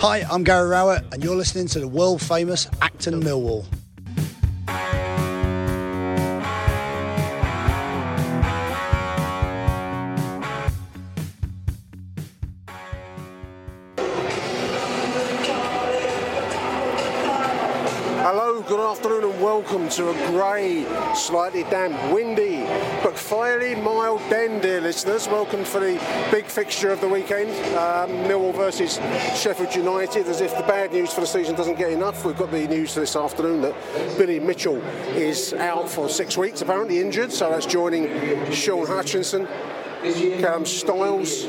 Hi, I'm Gary Rowett, and you're listening to the world famous Achtung Millwall. Welcome to a grey, slightly damp, windy, but fairly mild den, dear listeners. Welcome for the big fixture of the weekend um, Millwall versus Sheffield United. As if the bad news for the season doesn't get enough, we've got the news this afternoon that Billy Mitchell is out for six weeks, apparently injured, so that's joining Shaun Hutchinson. Callum Styles,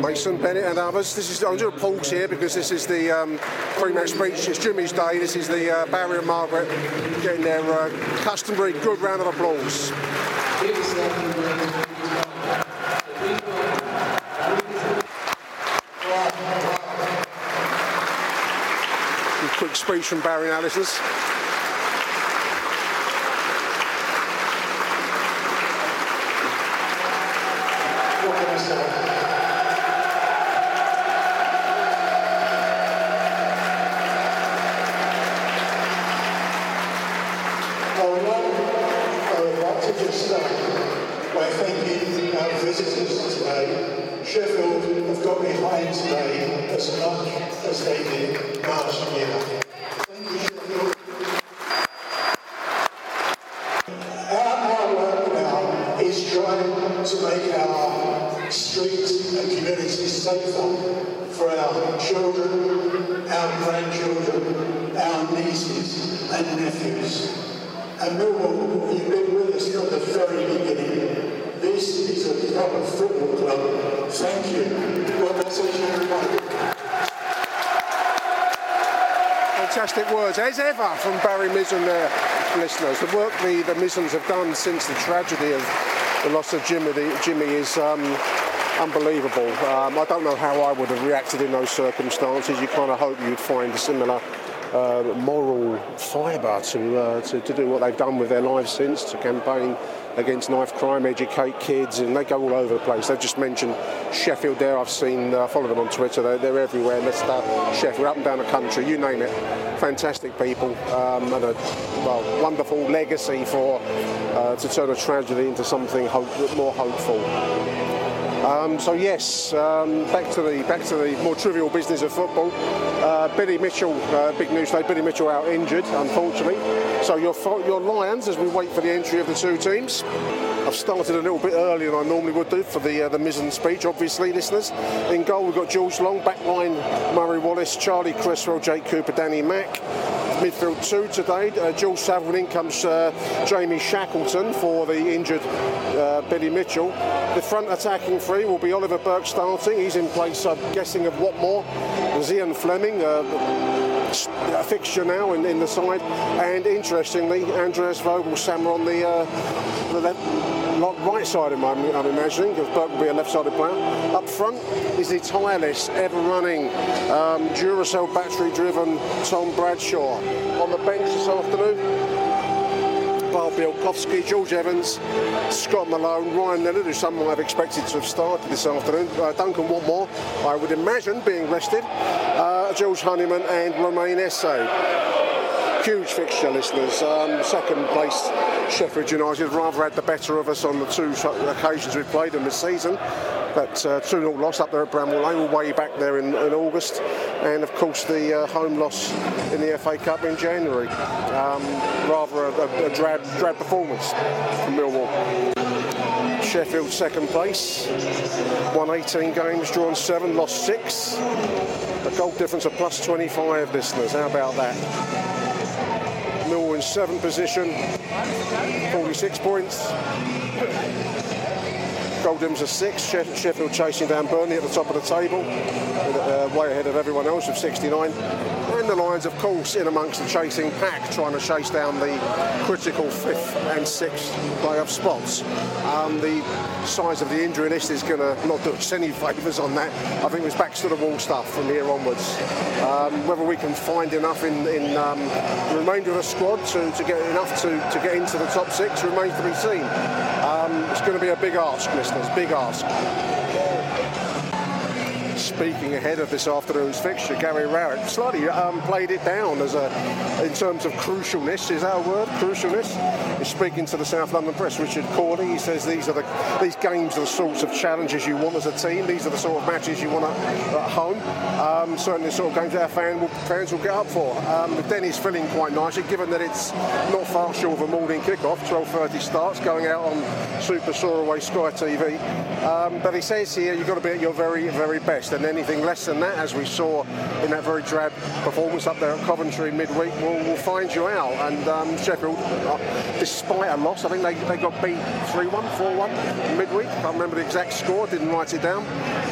Mason Bennett, and others. This is I'm doing a pause here because this is the um, pre-match speech. It's Jimmy's day. This is the uh, Barry and Margaret getting their uh, customary good round of applause. Quick speech from Barry and listeners. I would like, I would like to just start by thanking our visitors today. Sheffield have got behind today as much as they did last year. Thank you, Sheffield. Our, our work now is trying to make our streets and communities safer for our children, our grandchildren, our nieces and nephews. And Millwall, you've been with us from the very beginning. This is a proper football club. Thank you. God bless each and every one of you. Fantastic words, as ever, from Barry Mizen there, listeners. The work the, the Mizens have done since the tragedy of the loss of Jimmy, Jimmy is um, unbelievable. Um, I don't know how I would have reacted in those circumstances. You kind of hope you'd find a similar uh, moral fibre to, uh, to, to do what they've done with their lives since, to campaign against knife crime, educate kids, and they go all over the place. They've just mentioned Sheffield there. I've seen, uh, follow them on Twitter. They're, they're everywhere. Leicester, Sheffield, up and down the country, you name it. Fantastic people um, and a well, wonderful legacy for uh, to turn a tragedy into something hope, more hopeful. Um, so yes, um, back to the back to the more trivial business of football. Uh, Billy Mitchell, uh, big news today. Billy Mitchell out injured, unfortunately. So your your Lions, as we wait for the entry of the two teams. I've started a little bit earlier than I normally would do for the uh, the Mizen speech. Obviously, listeners. In goal, we've got George Long. Back line, Murray Wallace, Charlie Cresswell, Jake Cooper, Danny Mack midfield two today. Uh, Jules Saville in comes uh, Jamie Shackleton for the injured uh, Billy Mitchell. The front attacking three will be Oliver Burke starting. He's in place, I'm guessing, of Watmore. Zian Flemming, uh, fixture now in, in the side. And interestingly, Andreas Voglsammer on the, uh, the left, right side of I'm, I'm imagining, because Burke will be a left-sided player. Up front is the tireless, ever-running, um, Duracell battery-driven Tom Bradshaw. On the bench this afternoon, Bar Białkowski, George Evans, Scott Malone, Ryan Leonard, who some might have expected to have started this afternoon, uh, Duncan Watmore, I would imagine, being rested, uh, George Honeyman and Romain Esse. huge fixture, listeners. Um, second place, Sheffield United rather had the better of us on the two occasions we've played them this season. But uh, 2 0 loss up there at Bramall Lane, way back there in, in August. And of course, the uh, home loss in the FA Cup in January. Um, rather a, a, a drab, drab performance from Millwall. Sheffield second place, won 18 games, drawn seven, lost six. A goal difference of plus 25 listeners. How about that? Millwall in seventh position, 46 points. Goldham's a six. Sheffield chasing down Burnley at the top of the table, uh, way ahead of everyone else with 69 the Lions, of course, in amongst the chasing pack, trying to chase down the critical fifth and sixth playoff spots. Um, the size of the injury list is going to not do us any favours on that. I think it's back to the wall stuff from here onwards. Um, whether we can find enough in, in um, the remainder of the squad to, to get enough to, to get into the top six remains to be seen. Um, it's going to be a big ask, listeners, big ask speaking ahead of this afternoon's fixture, Gary Rowett slightly um, played it down as a, in terms of crucialness. Is our word crucialness? He's speaking to the South London press. Richard Cawley. He says these are the these games are the sorts of challenges you want as a team. These are the sort of matches you want at, at home. Um, certainly, the sort of games our fan will, fans will get up for. Um, Denny's feeling quite nicely, given that it's not far short of a morning kick-off. 12:30 starts, going out on Super Soaraway Sky TV. Um, but he says here you've got to be at your very, very best and anything less than that, as we saw in that very drab performance up there at Coventry midweek, will, will find you out. And um, Sheffield, uh, despite a loss, I think they, they got beat 3 1, 4 1 midweek. Can't remember the exact score, didn't write it down.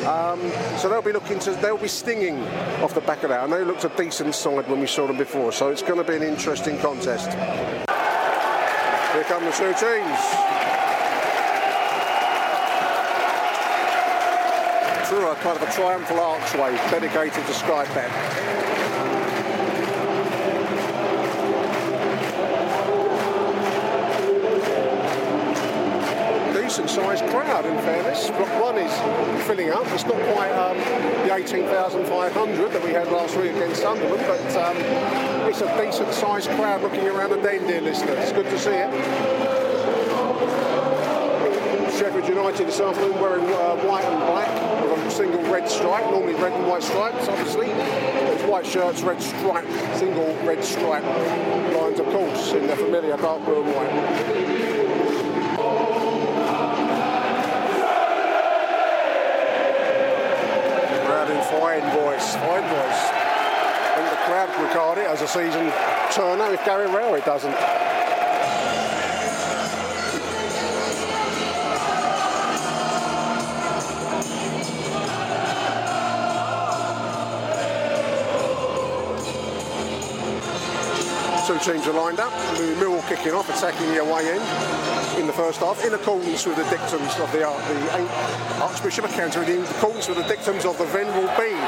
Um, so they'll be looking to, they'll be stinging off the back of that. And they looked a decent side when we saw them before, so it's going to be an interesting contest. Here come the two teams. Through a kind of a triumphal archway dedicated to Sky Bet. decent sized crowd in fairness. Block one is filling up. It's not quite um, the 18,500 that we had last week against Sunderland, but um, it's a decent sized crowd looking around the den, dear listeners. It's good to see it. Sheffield United this afternoon wearing uh, white and black red stripe, normally red and white stripes, obviously. It's white shirts, red stripe, single red stripe lines, of course, in the familiar dark blue and white. fine voice, fine voice. I think the crowd regard it as a season turner if Gary Rowett doesn't. Teams are lined up. Millwall kicking off, attacking the away end in the first half, in accordance with the dictums of the, uh, the Archbishop of Canterbury, in accordance with the dictums of the Venerable Bede,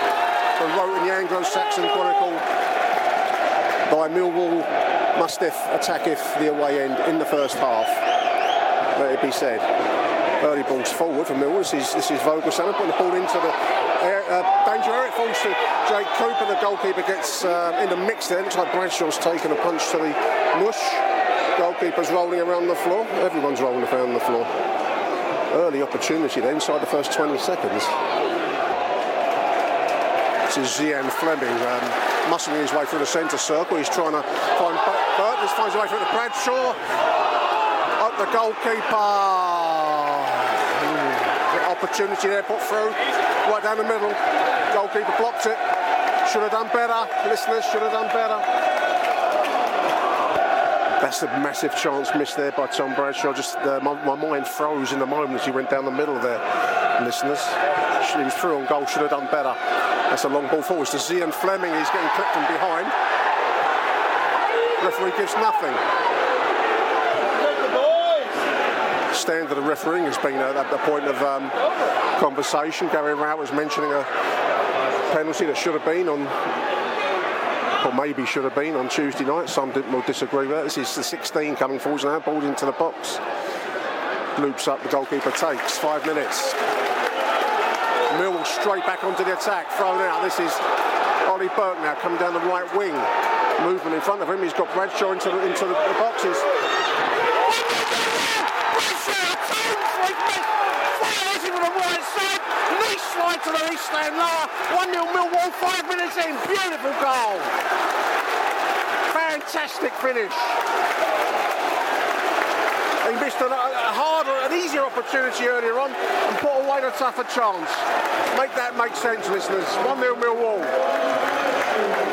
who wrote in the Anglo-Saxon Chronicle, by Millwall musteth if the away end in the first half. Let it be said. Early balls forward for Millwall. This is, this is Vogelsang putting the ball into the uh, danger area. It falls to Jake Cooper. The goalkeeper gets uh, in the mix there. Looks like Bradshaw's taken a punch to the mush. Goalkeeper's rolling around the floor. Everyone's rolling around the floor. Early opportunity there inside the first 20 seconds. This is Zian Flemming, um, muscling his way through the centre circle. He's trying to find Burton. Finds his way through the Bradshaw. Up the goalkeeper opportunity there put through, right down the middle. Goalkeeper blocked it. Should have done better. Listeners should have done better. That's a massive chance missed there by Tom Bradshaw. Just uh, my, my, mind froze in the moment as he went down the middle there, listeners. He was through on goal, should have done better. That's a long ball forward to Zian Flemming. He's getting clipped from behind. Referee gives nothing. Standard of refereeing has been at the point of um, conversation. Gary Rowett was mentioning a penalty that should have been on, or maybe should have been on Tuesday night. Some will disagree with that. This is the 16 coming forwards now, ball into the box. Loops up, the goalkeeper takes. Five minutes. Millwall straight back onto the attack, thrown out. This is Ollie Burke now coming down the right wing. movement in front of him. He's got Bradshaw into the, into the boxes. Slide to the east stand lower. 1 0 Millwall, five minutes in. Beautiful goal. Fantastic finish. He missed a, a harder, an easier opportunity earlier on and put away the tougher chance. Make that make sense, listeners. 1 0 Millwall.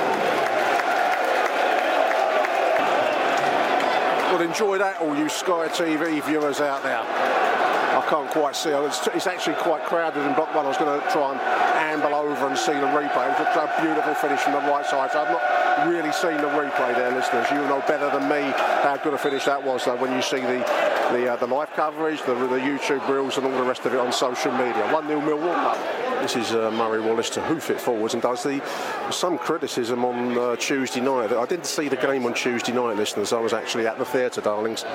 Well, enjoy that, all you Sky TV viewers out there. I can't quite see. It's, it's actually quite crowded in block one. I was going to try and amble over and see the replay. It was a beautiful finish from the right side. So I've not really seen the replay there, listeners. You know better than me how good a finish that was, though, when you see the the, uh, the live coverage, the, the YouTube reels, and all the rest of it on social media. 1 0 Millwall. This is uh, Murray Wallace to hoof it forwards and does the some criticism on uh, Tuesday night. I didn't see the game on Tuesday night, listeners. I was actually at the theatre, darlings.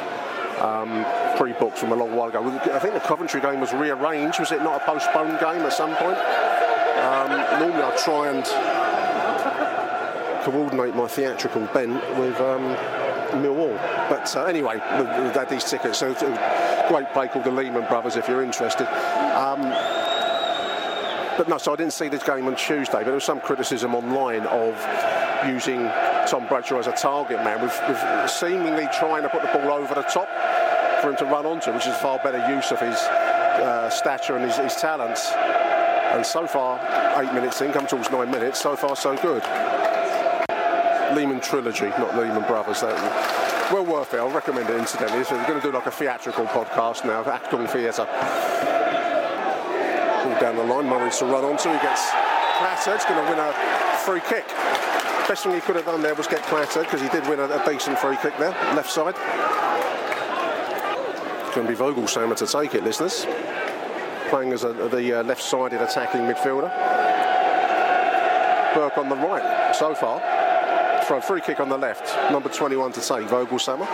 Um, pre-booked from a long while ago. I think the Coventry game was rearranged. Was it not a postponed game at some point? Um, normally I try and coordinate my theatrical bent with um, Millwall. But uh, anyway, we've had these tickets. So great play called the Lehman Brothers if you're interested. Um, but no, so I didn't see this game on Tuesday, but there was some criticism online of using Tom Bradshaw as a target man, with, with seemingly trying to put the ball over the top for him to run onto, which is far better use of his uh, stature and his, his talents. And so far, eight minutes in, come towards nine minutes, so far so good. Lehman Trilogy, not Lehman Brothers. That, well worth it. I'll recommend it incidentally. So we're going to do like a theatrical podcast now, Acton Theatre. Down the line, Murray's to run onto. He gets clattered. He's going to win a free kick. Best thing he could have done there was get clattered because he did win a, a, decent free kick there, left side. It's going to be Voglsammer to take it, listeners. Playing as a, the uh, left-sided attacking midfielder. Burke on the right so far. Throw free kick on the left. Number 21 to take, Voglsammer.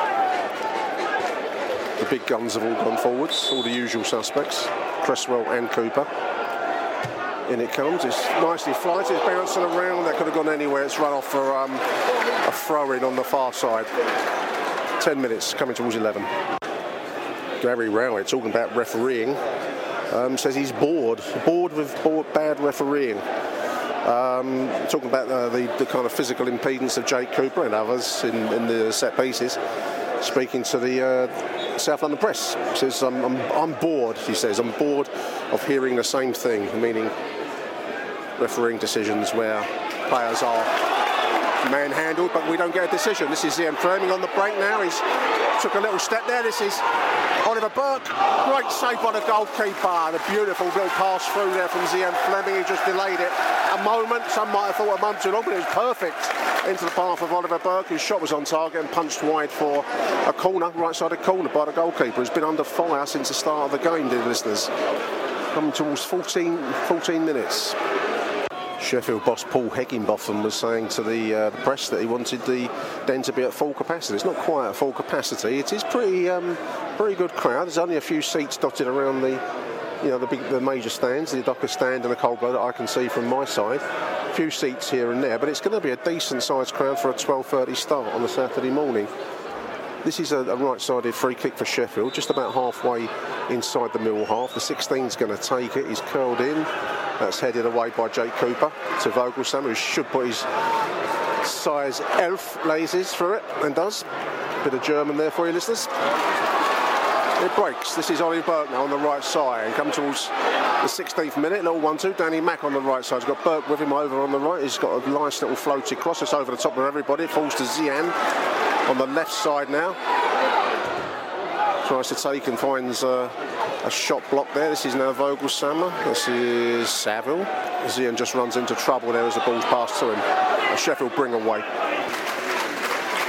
The big guns have all gone forwards, all the usual suspects, Cresswell and Cooper. In it comes, it's nicely flighted, it's bouncing around, that could have gone anywhere, it's run off for um, a throw-in on the far side. 10 minutes, coming towards 11. Gary Rowett, talking about refereeing, um, says he's bored, bored with bored, bad refereeing. Um, talking about uh, the, the, kind of physical impedance of Jake Cooper and others in, in the set pieces. Speaking to the uh, South London Press, says I'm, I'm, I'm bored. He says I'm bored of hearing the same thing, meaning refereeing decisions where players are manhandled, but we don't get a decision. This is Zian Flemming on the break now. He's took a little step there. This is Oliver Burke. Great save by the goalkeeper. The beautiful little pass through there from Zian Flemming. He just delayed it a moment. Some might have thought a moment too long, but it was perfect into the path of Oliver Burke. His shot was on target and punched wide for a corner, right side sided corner by the goalkeeper. He's been under fire since the start of the game, dear listeners. Coming towards 14, 14 minutes. Sheffield boss Paul Heckingbottom was saying to the, uh, the, press that he wanted the den to be at full capacity. It's not quite at full capacity. It is pretty um, pretty good crowd. There's only a few seats dotted around the you know the big the major stands, the Docker stand and the cold blow that I can see from my side. A few seats here and there, but it's going to be a decent sized crowd for a 12:30 start on a Saturday morning. This is a, a right-sided free kick for Sheffield, just about halfway inside the middle half. The 16's going to take it. He's curled in. That's headed away by Jake Cooper to Voglsammer, who should put his size elf lasers through it and does. Bit of German there for you listeners. It breaks. This is Ollie Burke now on the right side and come towards the 16th minute. Little 1 2. Danny Mack on the right side. He's got Burke with him over on the right. He's got a nice little floaty cross. It's over the top of everybody. It falls to Zian on the left side now. Tries to take and finds uh, a shot block there. This is now Vogel Voglsammer. This is Saville. Zian just runs into trouble there as the ball's passed to him. A Sheffield bring away.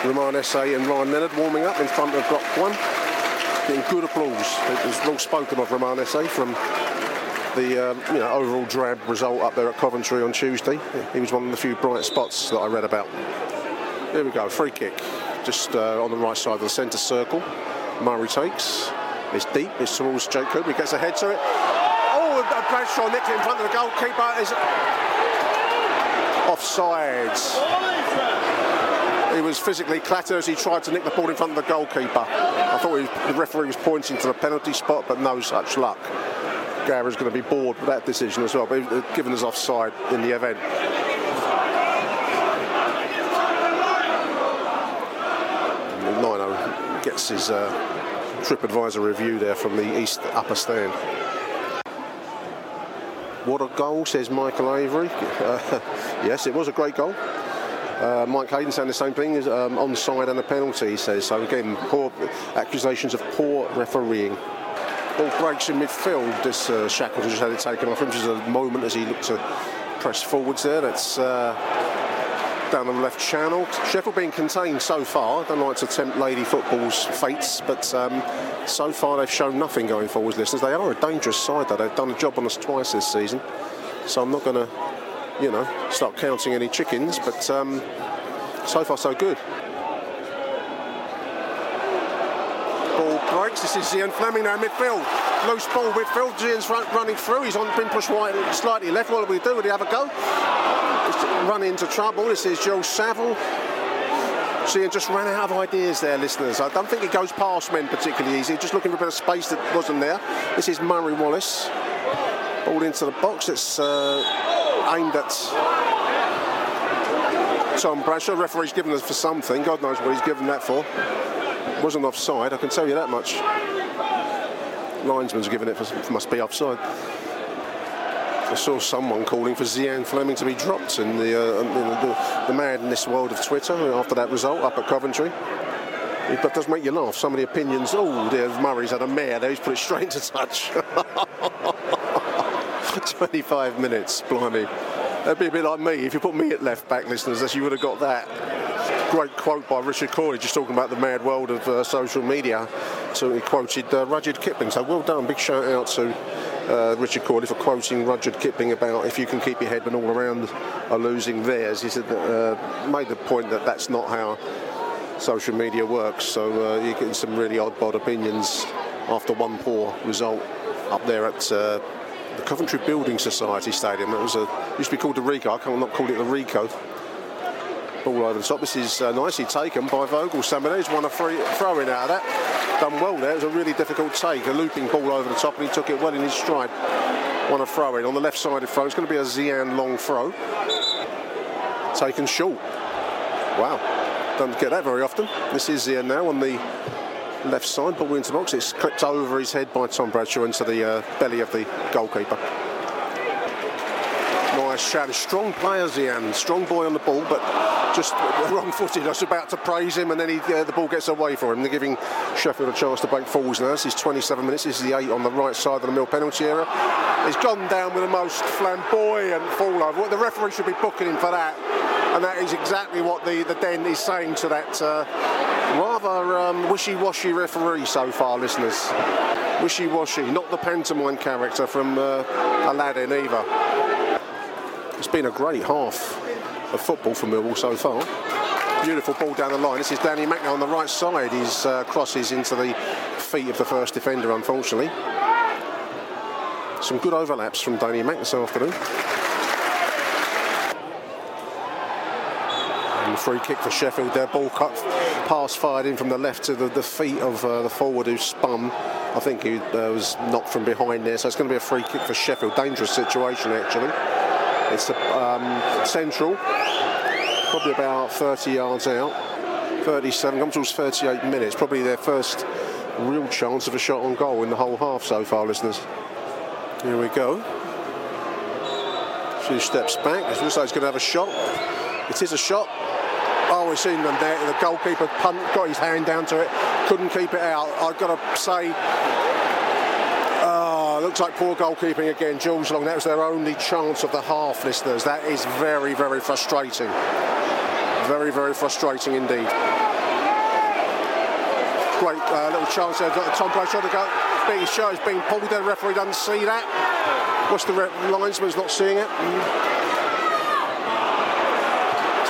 Romain Esse and Ryan Leonard warming up in front of block one. Getting good applause. It was well spoken of Romain Esse from the um, you know overall drab result up there at Coventry on Tuesday. He was one of the few bright spots that I read about. Here we go, free kick, just uh, on the right side of the centre circle. Murray takes. It's deep. It's towards Jake Cooper. He gets ahead to it. Oh, Bradshaw nicked it in front of the goalkeeper. Is offsides. He was physically clattered as he tried to nick the ball in front of the goalkeeper. I thought the referee was pointing to the penalty spot, but no such luck. Gara's going to be bored with that decision as well, but given us offside in the event. Lino gets his uh, TripAdvisor review there from the east upper stand. What a goal, says Michael Avery. Uh, yes, it was a great goal. Uh, Mike Hayden saying the same thing, is um, onside and a penalty, he says. So again, poor accusations of poor refereeing. Ball breaks in midfield. This uh, Shackleton just had it taken off him. Just a moment as he looked to press forwards there. That's uh, down the left channel. Sheffield being contained so far. Don't like to tempt Lady Football's fates, but um, so far they've shown nothing going forwards, listeners. They are a dangerous side, though. They've done a job on us twice this season. So I'm not going to you know, start counting any chickens, but um, so far so good. Ball breaks. This is Zian Flemming now midfield. Loose ball midfield. Zian's running through. He's on been pushed right, slightly left. What do we do? Would he have a go? Run into trouble. This is Joe Saville. Zian just ran out of ideas there, listeners. I don't think he goes past men particularly easy. Just looking for a bit of space that wasn't there. This is Murray Wallace. Ball into the box. It's uh, aimed at Tom Bradshaw. Referee's given us for something. God knows what he's given that for. Wasn't offside, I can tell you that much. Linesman's given it for, must be offside. I saw someone calling for Zian Flemming to be dropped in the, uh, in the, the madness world of Twitter after that result up at Coventry. It does make you laugh. Some of the opinions. Oh, dear, Murray's had a mare there. He's put it straight into touch. 25 minutes, blimey. That'd be a bit like me. If you put me at left back, listeners, you would have got that. Great quote by Richard Cawley, just talking about the mad world of uh, social media. So he quoted uh, Rudyard Kipling. So well done. Big shout out to uh, Richard Cawley for quoting Rudyard Kipling about if you can keep your head when all around are losing theirs. He said uh, made the point that that's not how social media works. So uh, you're getting some really odd bod opinions after one poor result up there at uh, the Coventry Building Society Stadium. It was a used to be called the Ricoh. I can't not call it the Ricoh. Ball over the top. This is uh, nicely taken by Vogel. Somebody's won a free throw in out of that. Done well there. It was a really difficult take. A looping ball over the top, and he took it well in his stride. Won a throw in on the left side of throw. It's going to be a Zian long throw. Taken short. Wow. Don't get that very often. This is Zian now on the left side, ball into the box. It's clipped over his head by Tom Bradshaw into the uh, belly of the goalkeeper. Nice shot. Strong player, Zian. Strong boy on the ball, but just wrong footed. I was about to praise him, and then he, uh, the ball gets away from him. They're giving Sheffield a chance to break falls now. This is 27 minutes. This is the eight on the right side of the mill penalty area. He's gone down with the most flamboyant fall over. The referee should be booking him for that. And that is exactly what the, the Den is saying to that uh, rather um, wishy-washy referee so far, listeners. Wishy-washy, not the pantomime character from uh, Aladdin either. It's been a great half of football for Millwall so far. Beautiful ball down the line. This is Danny Mackner on the right side. His uh, crosses into the feet of the first defender, unfortunately. Some good overlaps from Danny Mack this afternoon. Free kick for Sheffield Their Ball cut, pass fired in from the left to the, the feet of uh, the forward who spun. I think he uh, was knocked from behind there. So it's going to be a free kick for Sheffield. Dangerous situation actually. It's um, central, probably about 30 yards out. 37, comes towards 38 minutes. Probably their first real chance of a shot on goal in the whole half so far, listeners. Here we go. A few steps back. It looks like he's going to have a shot. It is a shot. We've seen them there. The goalkeeper punt, got his hand down to it, couldn't keep it out. I've got to say, oh, looks like poor goalkeeping again. Jules Long, that was their only chance of the half, listeners. That is very, very frustrating. Very, very frustrating indeed. Great uh, little chance there. Tom Bradshaw to go. His shirt is being pulled. The referee doesn't see that. What's the re- linesman's not seeing it? Mm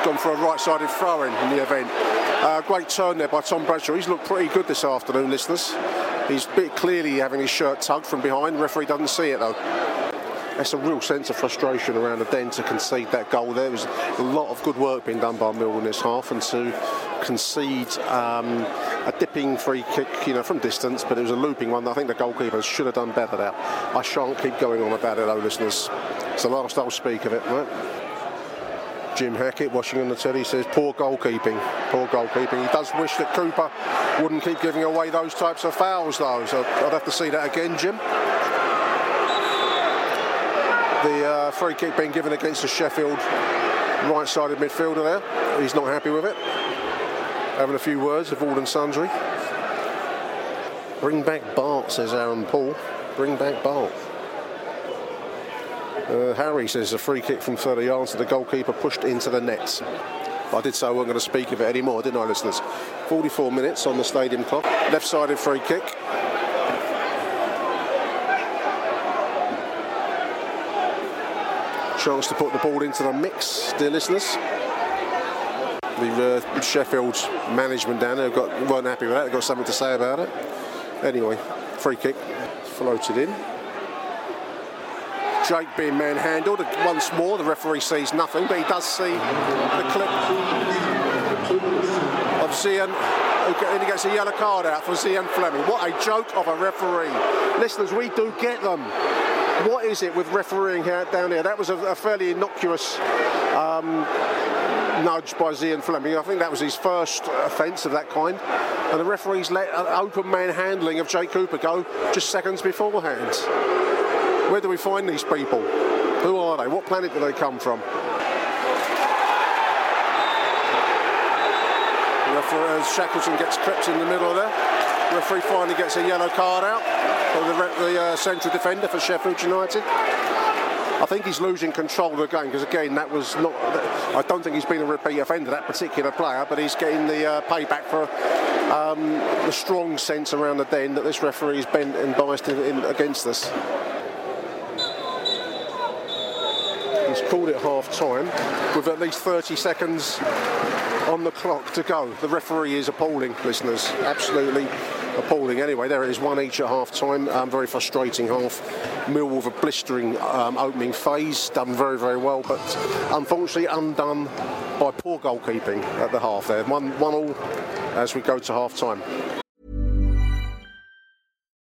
gone for a right-sided throw-in in the event. Uh, great turn there by Tom Bradshaw. He's looked pretty good this afternoon, listeners. He's bit clearly having his shirt tugged from behind. The referee doesn't see it though. That's a real sense of frustration around the den to concede that goal. There was a lot of good work being done by Mill in this half, and to concede um, a dipping free kick, you know, from distance, but it was a looping one. I think the goalkeeper should have done better there. I shan't keep going on about it, though, listeners. It's the last I'll speak of it, right? Jim Hackett watching on the telly says poor goalkeeping, poor goalkeeping. He does wish that Cooper wouldn't keep giving away those types of fouls though, so I'd have to see that again, Jim. The uh, free kick being given against the Sheffield right-sided midfielder there. He's not happy with it. Having a few words of all and sundry. Bring back Bart, says Aaron Paul. Bring back Bart. Uh, Harry says a free kick from 30 yards to the goalkeeper pushed into the net. I did say I wasn't going to speak of it anymore, didn't I, listeners? 44 minutes on the stadium clock. Left sided free kick. Chance to put the ball into the mix, dear listeners. The uh, Sheffield management down there got, weren't happy with that, They've got something to say about it. Anyway, free kick floated in. Jake being manhandled once more. The referee sees nothing, but he does see the clip of Zian, and he gets a yellow card out for Zian Flemming. What a joke of a referee. Listeners, we do get them. What is it with refereeing down here? That was a, a fairly innocuous um, nudge by Zian Flemming. I think that was his first offence of that kind. And the referees let an open manhandling of Jake Cooper go just seconds beforehand. Where do we find these people? Who are they? What planet do they come from? Referee, Shackleton gets crept in the middle there. Referee finally gets a yellow card out for the, the uh, central defender for Sheffield United. I think he's losing control of the game because again that was not. I don't think he's been a repeat offender that particular player, but he's getting the uh, payback for um, the strong sense around the den that this referee is bent and biased in, in, against us. Called it half time with at least 30 seconds on the clock to go. The referee is appalling, listeners. Absolutely appalling. Anyway, there it is, one each at half time. Um, very frustrating half. Mill with a blistering um, opening phase, done very, very well, but unfortunately undone by poor goalkeeping at the half there. One, one all as we go to half time.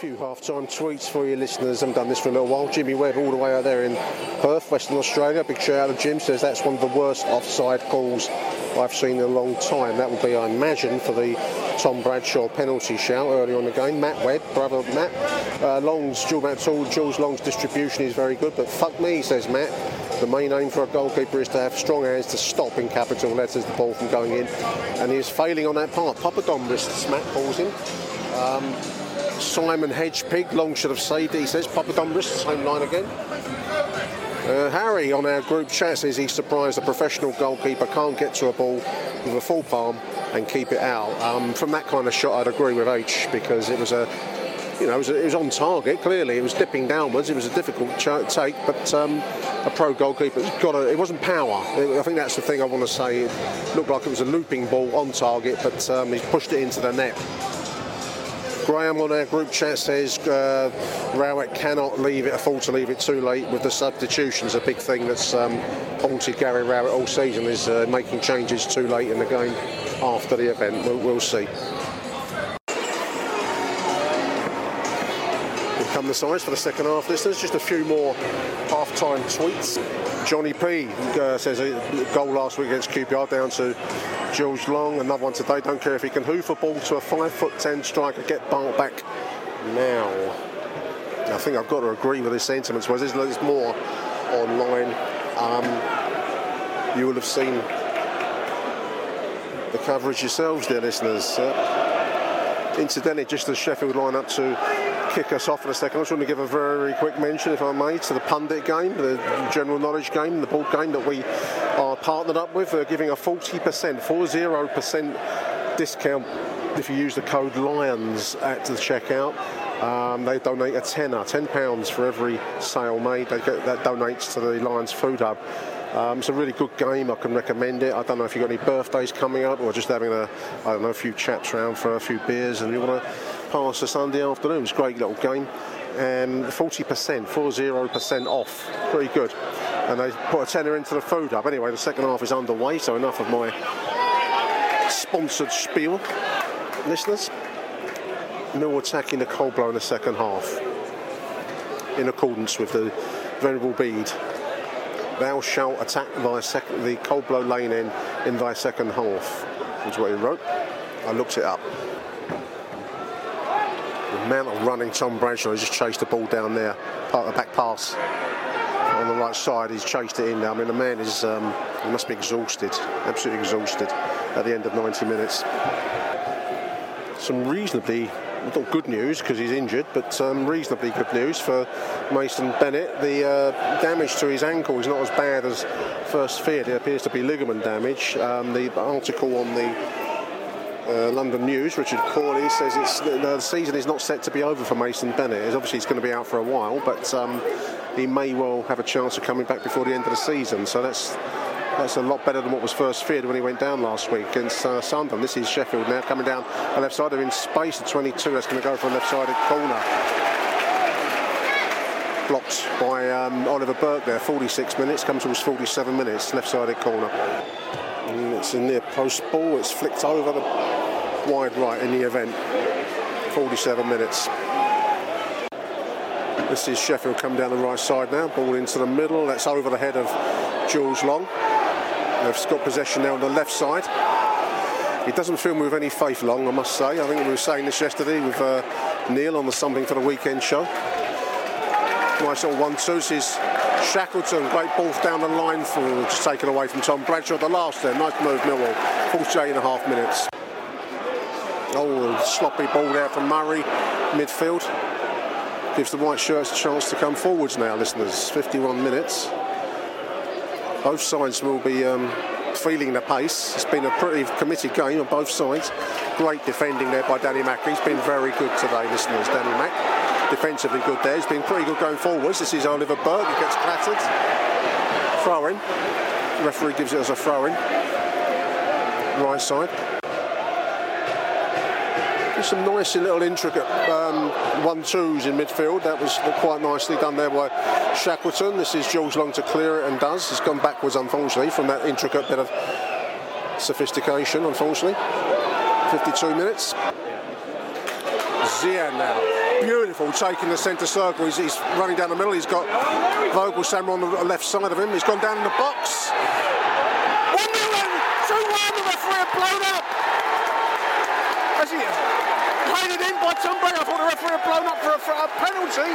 Few half-time tweets for you listeners. I haven't done this for a little while. Jimmy Webb all the way out there in Perth, Western Australia. Big shout out to Jim. Says that's one of the worst offside calls I've seen in a long time. That would be, I imagine, for the Tom Bradshaw penalty shout early on the game. Matt Webb, brother Matt. Uh, Long's, Jules Long's distribution is very good, but fuck me, says Matt. The main aim for a goalkeeper is to have strong hands to stop in capital letters the ball from going in, and he is failing on that part. Papadopoulos, Matt calls him. Um, Simon Hedgepig, Long should have saved it, he says. Papa Papadopoulos, same line again. Uh, Harry on our group chat says he's surprised a professional goalkeeper can't get to a ball with a full palm and keep it out. Um, from that kind of shot, I'd agree with H because it was a, you know, it was, a, it was on target. Clearly, it was dipping downwards. It was a difficult ch- take, but um, a pro goalkeeper's got a. It wasn't power. I think that's the thing I want to say. It looked like it was a looping ball on target, but um, he's pushed it into the net. Graham on our group chat says uh, Rowett cannot leave it, afford to leave it too late with the substitutions. A big thing that's um, haunted Gary Rowett all season is uh, making changes too late in the game after the event. We'll, we'll see. The size for the second half, listeners. Just a few more half-time tweets. Johnny P uh, says a goal last week against QPR down to George Long. Another one today. Don't care if he can hoof a ball to a five foot ten striker. Get Bart back now. I think I've got to agree with his sentiments. Whereas there's, there's more online. Um, you will have seen the coverage yourselves, dear listeners. Uh, incidentally, just the Sheffield line up to kick us off in a second. I just want to give a very quick mention, if I may, to the pundit game, the general knowledge game, the board game that we are partnered up with. They're giving a 40%, 40% discount if you use the code LIONS at the checkout. Um, they donate a tenner, ten pounds for every sale made. They get, that donates to the Lions Food Hub. Um, it's a really good game. I can recommend it. I don't know if you've got any birthdays coming up or just having a, I don't know, a few chaps around for a few beers and you want to pass a Sunday afternoon. It's a great little game. And 40%, 40% off. Pretty good. And they put a tenner into the food up. Anyway, the second half is underway, so enough of my sponsored spiel. Listeners, no attacking the cold blow in the second half. In accordance with the Venerable Bede. Thou shalt attack thy second, the cold blow lane in in thy second half, is what he wrote. I looked it up of running Tom Bradshaw, he just chased the ball down there, part of the back pass on the right side. He's chased it in. I mean, the man is, um, he must be exhausted, absolutely exhausted at the end of 90 minutes. Some reasonably not good news because he's injured, but um, reasonably good news for Mason Bennett. The uh, damage to his ankle is not as bad as first feared. It appears to be ligament damage. Um, the article on the uh, London News, Richard Cawley, says it's the, season is not set to be over for Mason Bennett. It's obviously, he's going to be out for a while, but um, he may well have a chance of coming back before the end of the season. So that's that's a lot better than what was first feared when he went down last week against uh, Sunderland. This is Sheffield now coming down the left side. They're in space at 22. That's going to go for a left-sided corner. Blocked by um, Oliver Burke there. 46 minutes comes towards 47 minutes. Left-sided corner. And it's a near post ball. It's flicked over the wide right in the event. 47 minutes. This is Sheffield come down the right side now, ball into the middle. That's over the head of Jules Long. They've got possession now on the left side. He doesn't feel with any faith long, I must say. I think we were saying this yesterday with uh, Neil on the Something for the Weekend show. Nice little one-two. This is Shackleton, great ball down the line for taken away from Tom Bradshaw. The last there, nice move, Millwall. 48 and a half minutes. Oh, sloppy ball there from Murray, midfield. Gives the white shirts a chance to come forwards now, listeners. 51 minutes. Both sides will be um, feeling the pace. It's been a pretty committed game on both sides. Great defending there by Danny Mack. He's been very good today, listeners. Danny Mack, defensively good there. He's been pretty good going forwards. This is Oliver Burke. He gets clattered. Throw in. referee gives it as a throw in. Right side some nice little intricate um, one-twos in midfield. That was quite nicely done there by Shackleton. This is Jules Long to clear it and does. He's gone backwards, unfortunately, from that intricate bit of sophistication, unfortunately. 52 minutes. Zian now. beautiful, taking the centre circle. He's, he's, running down the middle. He's got Voglsammer on the left side of him. He's gone down in the box. 1 million! 2 1, the referee blown up. As he headed in by Tom Brady. I thought the referee had blown up for a, for a penalty,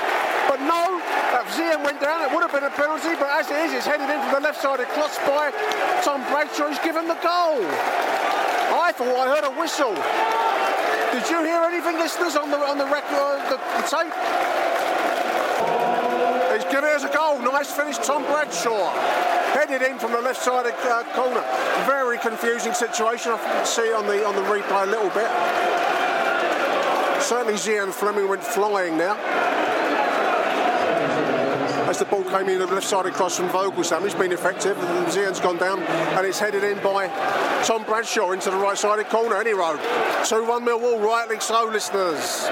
but no, that Zian went down. It would have been a penalty, but as it is, it's headed in from the left side of Klotz by Tom Bradshaw. He's given the goal. I thought I heard a whistle. Did you hear anything, listeners, on the on the record, the, the tape? He's given us a goal. Nice finish, Tom Bradshaw. Headed in from the left side of uh, corner. Very confusing situation. I can see on the on the replay a little bit. Certainly, Zian Flemming went flying now. As the ball came in the left side across from Vogelsam, he's been effective. And Zian's gone down, and it's headed in by Tom Bradshaw into the right side sided corner. Any road. 2 1 Millwall, rightly so, listeners.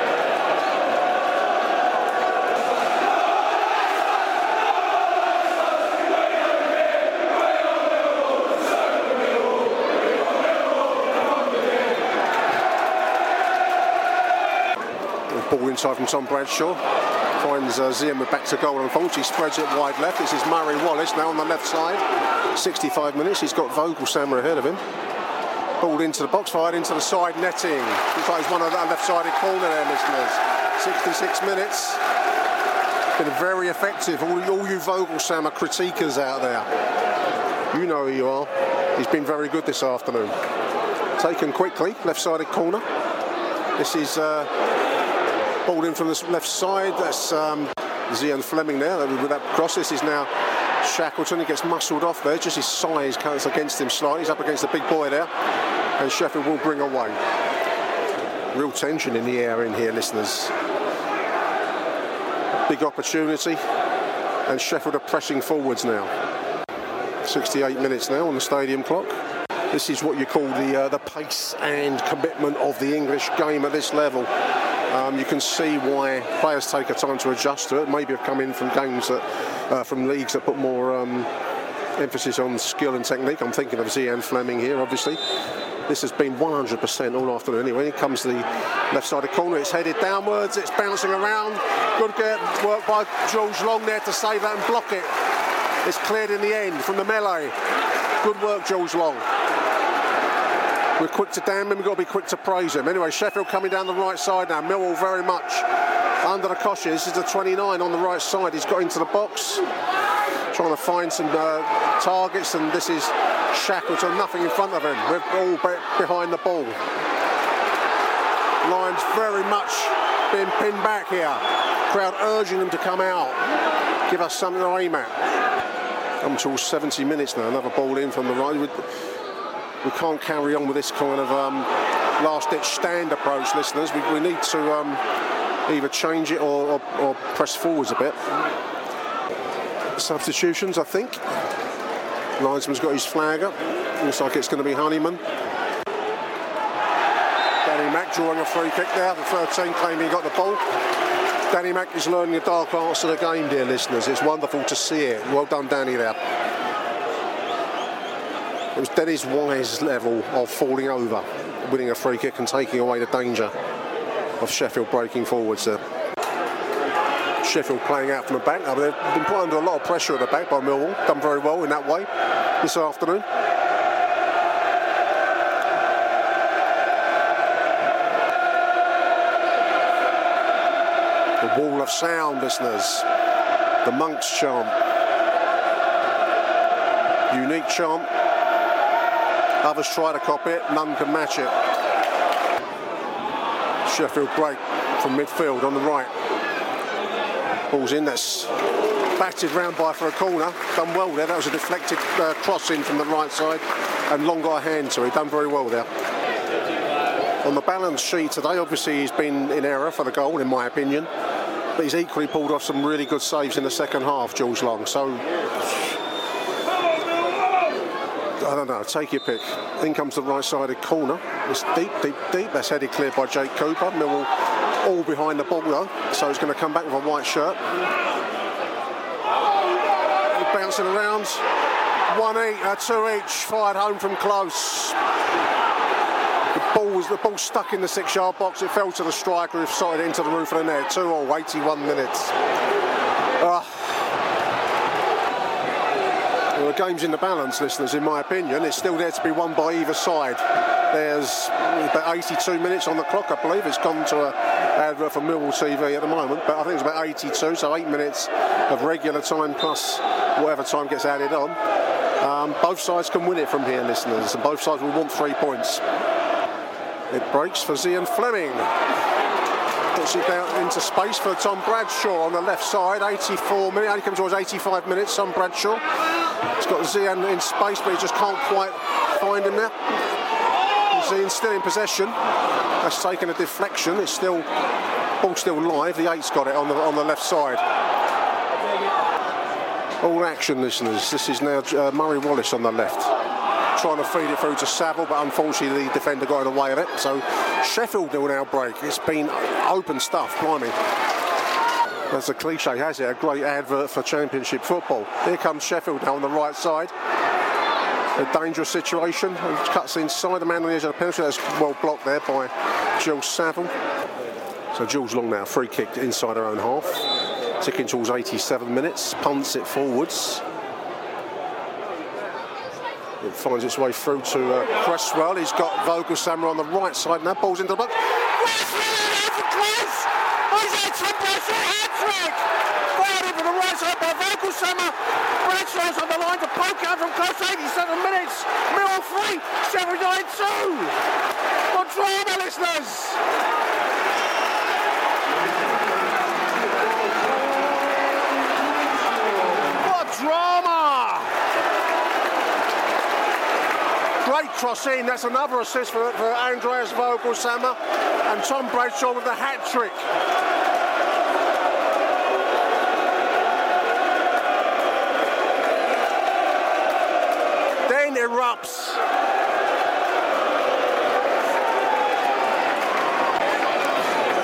Ball inside from Tom Bradshaw. Finds uh, with back to goal. Unfortunately, spreads it wide left. This is Murray Wallace now on the left side. 65 minutes. He's got Voglsammer ahead of him. Ball into the box, fired into the side netting. Looks like he's one of that left-sided corner there, listeners. 66 minutes. Been very effective. All, all you Voglsammer critiquers out there, you know who you are. He's been very good this afternoon. Taken quickly, left-sided corner. This is uh, ball in from the left side. That's um, Zian Flemming there with that cross. This is now Shackleton. He gets muscled off there. Just his size counts against him slightly. He's up against the big boy there. And Sheffield will bring away. Real tension in the air in here, listeners. Big opportunity. And Sheffield are pressing forwards now. 68 minutes now on the stadium clock. This is what you call the uh, the pace and commitment of the English game at this level. Um, you can see why players take a time to adjust to it. Maybe have come in from games that, uh, from leagues that put more um, emphasis on skill and technique. I'm thinking of Zian Flemming here, obviously. This has been 100% all afternoon. Anyway, here comes the left side of corner. It's headed downwards. It's bouncing around. Good work by George Long there to save that and block it. It's cleared in the end from the melee. Good work, George Long. We're quick to damn him, we've got to be quick to praise him. Anyway, Sheffield coming down the right side now. Millwall very much under the cosh. This is the 29 on the right side. He's got into the box, trying to find some uh, targets, and this is Shackleton, nothing in front of him. We're all behind the ball. Lions very much being pinned back here. Crowd urging them to come out, give us something to aim at. Come towards 70 minutes now. Another ball in from the right. We can't carry on with this kind of um, last-ditch stand approach, listeners. We, we need to um, either change it or, or, or press forwards a bit. Substitutions, I think. Linesman's got his flag up. Looks like it's going to be Honeyman. Danny Mack drawing a free kick there. The 13 claiming he got the ball. Danny Mack is learning the dark arts of the game, dear listeners. It's wonderful to see it. Well done, Danny, there. It was Dennis Wise level of falling over, winning a free kick and taking away the danger of Sheffield breaking forwards there. Sheffield playing out from the back. They've been put under a lot of pressure at the back by Millwall. Done very well in that way this afternoon. The wall of sound, listeners. The Monks chant. Unique chant. Others try to copy it, none can match it. Sheffield break from midfield on the right. Ball's in, that's batted round by for a corner. Done well there, that was a deflected uh, cross in from the right side and Long a hand to it, done very well there. On the balance sheet today, obviously he's been in error for the goal in my opinion, but he's equally pulled off some really good saves in the second half, George Long, so I don't know, take your pick. In comes the right sided corner. It's deep, deep, deep. That's headed clear by Jake Cooper. Millwall all behind the ball though, so he's going to come back with a white shirt. Bouncing around. One each, uh, two each, fired home from close. The ball was the ball stuck in the six-yard box. It fell to the striker who slotted it into the roof of the net. Two all, 81 minutes. Uh, the game's in the balance, listeners, in my opinion. It's still there to be won by either side. There's about 82 minutes on the clock, I believe. It's gone to an advert for Millwall TV at the moment, but I think it's about 82, so eight minutes of regular time plus whatever time gets added on. Um, both sides can win it from here, listeners, and both sides will want three points. It breaks for Zian Flemming Puts it down into space for Tom Bradshaw on the left side. 84 minutes, only comes towards 85 minutes. Tom Bradshaw. He's got Zian in space, but he just can't quite find him there. Zian's still in possession. That's taken a deflection. It's still ball still live. The eight's got it on the on the left side. All action, listeners. This is now uh, Murray Wallace on the left trying to feed it through to Saville, but unfortunately the defender got in the way of it. So Sheffield will now break. It's been open stuff, blimey. As the cliche has it, a great advert for Championship football. Here comes Sheffield now on the right side. A dangerous situation. Cuts inside the man on the edge of the penalty. That's well blocked there by Jules Saville. So Jules Long now, free kick inside her own half. Ticking towards 87 minutes. Punts it forwards. It finds its way through to uh, Cresswell. He's got Voglsammer on the right side, now. ball's into the box. from the right side by Voglsammer. Bradshaw's on the line to poke out from close 87 minutes. Mill 3, 79 2. What drama, listeners? What drama! Great cross in. That's another assist for, for Andreas Voglsammer and Tom Bradshaw with the hat trick.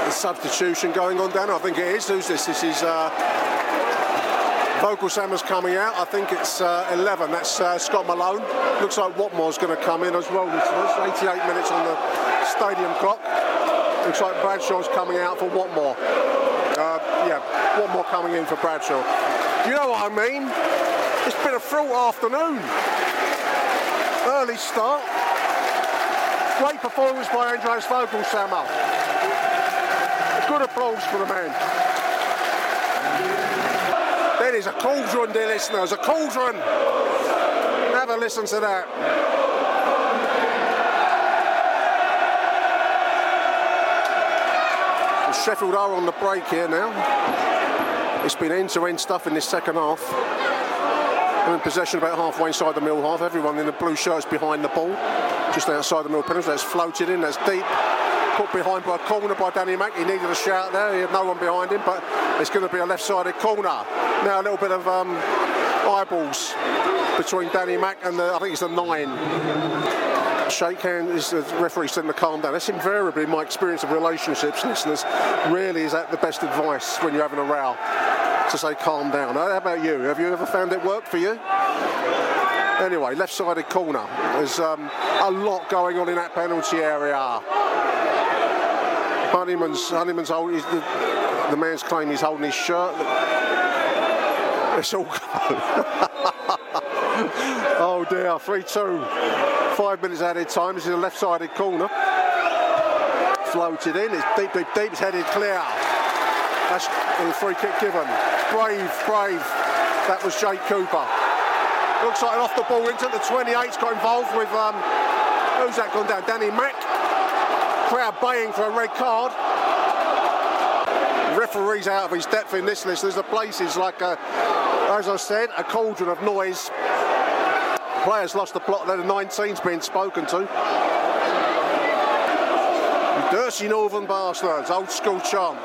The substitution going on down. I think it is. Who's this? This is uh, Voglsammer's coming out. I think it's uh, 11. That's uh, Scott Malone. Looks like Watmore's going to come in as well, listeners. 88 minutes on the stadium clock. Looks like Bradshaw's coming out for Watmore. Uh, yeah, Watmore coming in for Bradshaw. You know what I mean? It's been a fraught afternoon. Early start. Great performance by Andreas Voglsammer. Good applause for the man. There is a cauldron, dear listeners, a cauldron. Have a listen to that. Sheffield are on the break here now. It's been end-to-end stuff in this second half. In possession about halfway inside the mill half. Everyone in the blue shirts behind the ball, just outside the mill penalty. That's floated in. That's deep. Put behind by a corner by Danny Mack. He needed a shout there. He had no one behind him, but it's going to be a left-sided corner. Now a little bit of um, eyeballs between Danny Mack and the, I think it's the nine. Shake hand is the referee saying to calm down. That's invariably my experience of relationships, listeners. Really, is that the best advice when you're having a row? To say calm down. How about you? Have you ever found it work for you? Anyway, left-sided corner. There's um, a lot going on in that penalty area. Honeyman's Honeyman's his, the, the man's claim he's holding his shirt. It's all oh dear, 3-2. Five minutes added time. This is a left-sided corner. Floated in. It's deep, deep, deep. It's headed clear. That's the free kick given. Brave, brave. That was Jake Cooper. Looks like off the ball into the 28's got involved with um, who's that gone down? Danny Mack. Crowd baying for a red card. Referee's out of his depth in this list. There's a places like, a, as I said, a cauldron of noise. Players lost the plot. There the 19's been spoken to. Dirty Northern bastards, old school chant.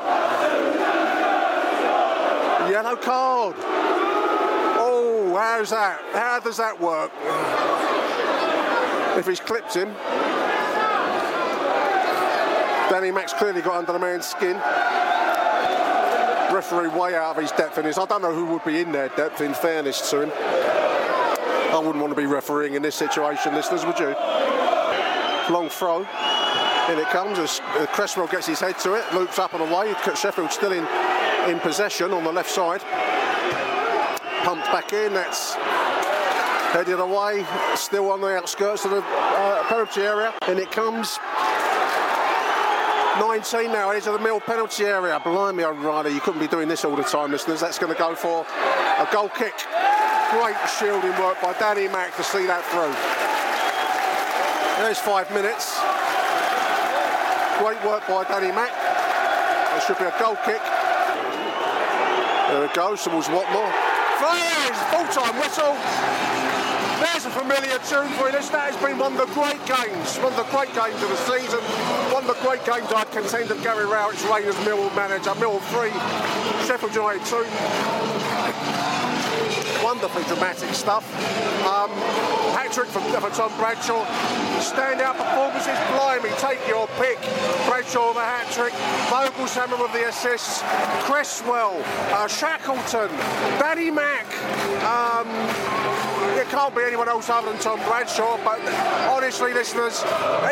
Yellow card. Oh, how's that? How does that work? If he's clipped him. Danny Mack's clearly got under the man's skin. Referee way out of his depth in this. I don't know who would be in their depth, in fairness to him. I wouldn't want to be refereeing in this situation, listeners, would you? Long throw. In it comes as Cresswell gets his head to it, loops up and away. Sheffield still in, in possession on the left side. Pumped back in, that's headed away, still on the outskirts of the uh, penalty area. and it comes. 19 now, into the middle penalty area. Blimey, O'Reilly, you couldn't be doing this all the time, listeners. That's going to go for a goal kick. Great shielding work by Danny Mack to see that through. There's five minutes. Great work by Danny Mack. It should be a goal kick. There it goes towards Watmore. Fires! Full-time whistle. There's a familiar tune for you. That has been one of the great games, one of the great games of the season, one of the great games I'd contend of Gary Rowett's reign as Millwall manager. Millwall 3, Sheffield United 2 wonderfully dramatic stuff. Um, hat trick from, for Tom Bradshaw. Standout performances, blimey, take your pick. Bradshaw with a hat trick, Voglsammer with the assists, Cresswell, uh, Shackleton, Danny Mack. Um, it can't be anyone else other than Tom Bradshaw, but honestly, listeners,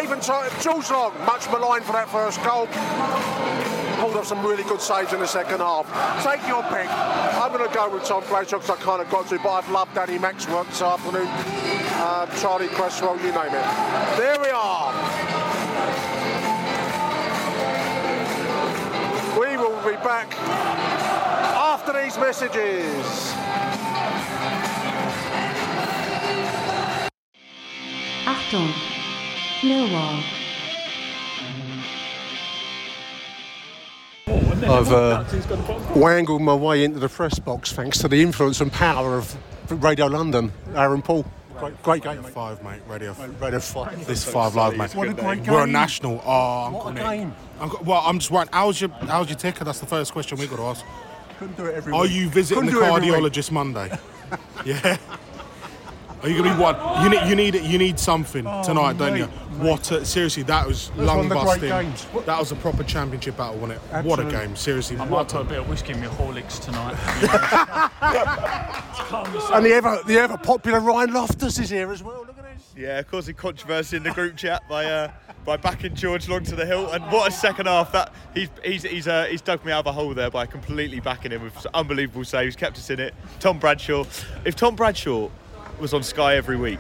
even George Long, much maligned for that first goal pulled off some really good saves in the second half. Take your pick. I'm going to go with Tom Bradshaw because I kind of got to, but I've loved Danny Mack's work this afternoon. Uh, Charlie Cresswell, you name it. There we are. We will be back after these messages. Achtung, Millwall. I've uh, wangled my way into the press box thanks to the influence and power of Radio London. Aaron Paul. Great, great game, mate. Five, mate. Radio, Radio Five. This five live, mate. What a great We're a national. Oh, What a Uncle Nick. game. Well, I'm just wondering, how's your how's your ticker? That's the first question we got to ask. Couldn't do it every Are week. you visiting Couldn't the do it every week. cardiologist Monday? yeah. Are you gonna be one? You need you need you need something Oh, tonight, don't you? mate, What a, seriously, that was That's lung one of the great busting. games. That was a proper championship battle, wasn't it? What a game, seriously. I what might a- put a bit of whiskey in my Horlicks tonight. And the ever the ever popular Ryan Loftus is here as well. Look at this. Yeah, causing controversy in the group chat by uh, by backing George Long to the hill. And what a second half that he's he's he's, uh, he's dug me out of a hole there by completely backing him with unbelievable saves, kept us in it. Tom Bradshaw. If Tom Bradshaw was on Sky every week,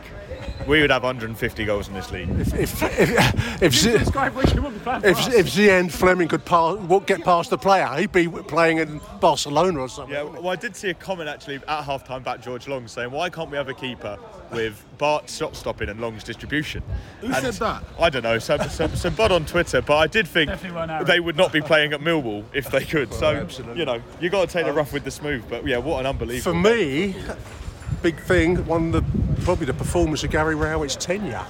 we would have 150 goals in this league. If if if, if, Z- if, if Zian Flemming could pass, what get past the player, he'd be playing in Barcelona or something. Yeah, well, I did see a comment actually at half time back George Long saying, why can't we have a keeper with Bart's shot stopping and Long's distribution? Who And said that? I don't know, some, some, some bud on Twitter, but I did think Definitely weren't Aaron. they would not be playing at Millwall if they could. so, absolutely. you know, you got to take the rough with the smooth, but yeah, what an unbelievable. For me, big thing, one of the probably the performance of Gary Rowett's tenure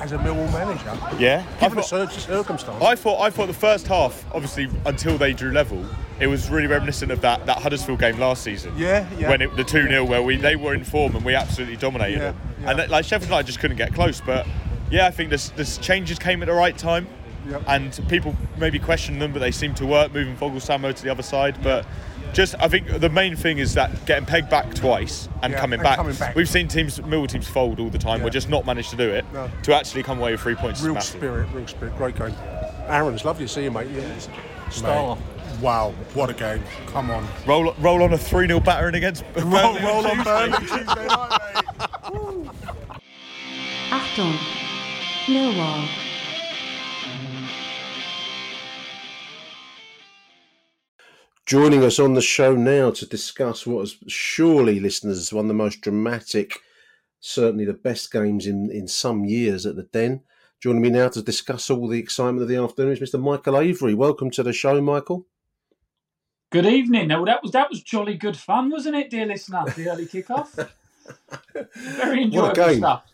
as a Millwall manager. Yeah, I Given the thought, circumstance. I thought I thought the first half, obviously, until they drew level, it was really reminiscent of that, that Huddersfield game last season. Yeah, yeah. When it, the two 0 where we they were in form and we absolutely dominated Yeah, them, yeah. and like Sheffield United just couldn't get close. But yeah, I think this this changes came at the right time, Yep. and people maybe question them, but they seem to work, moving Voglsammer to the other side. But just I think the main thing is that getting pegged back twice and, Yeah, coming, and back. coming back. We've seen teams, Millwall teams, fold all the time. Yeah. We're just not managed to do it. No. To actually come away with three points real spirit, real spirit. Great game. Aaron, it's lovely to see you, mate. Yeah, star. Mate, Wow, what a game! Come on. Roll, roll on a 3 0 battering against Roll, roll on Tuesday. Burnley Tuesday night, mate. Achtung, Millwall. Joining us on the show now to discuss what is surely, listeners, one of the most dramatic, certainly the best games in, in some years at the Den. Joining me now to discuss all the excitement of the afternoon is Mr. Michael Avery. Welcome to the show, Michael. Good evening. Now that was that was jolly good fun, wasn't it, dear listener? The early kickoff. Very enjoyable What a game. stuff.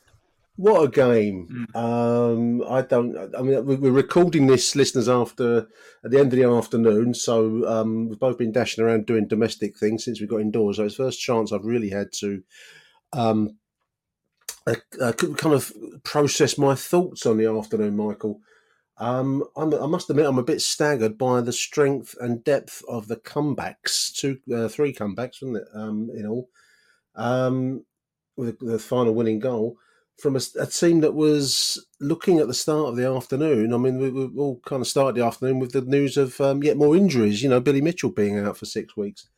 What a game! Um, I don't. I mean, we- we're recording this, listeners, after at the end of the afternoon. So um, we've both been dashing around doing domestic things since we got indoors. So it's the first chance I've really had to um, uh, uh, kind of process my thoughts on the afternoon, Michael. Um, I'm, I must admit, I'm a bit staggered by the strength and depth of the comebacks. Two, uh, three comebacks, wasn't it? Um, in all, um, with the final winning goal. From a, a, team that was looking at the start of the afternoon. I mean, we, we all kind of started the afternoon with the news of um, yet more injuries. You know, Billy Mitchell being out for six weeks.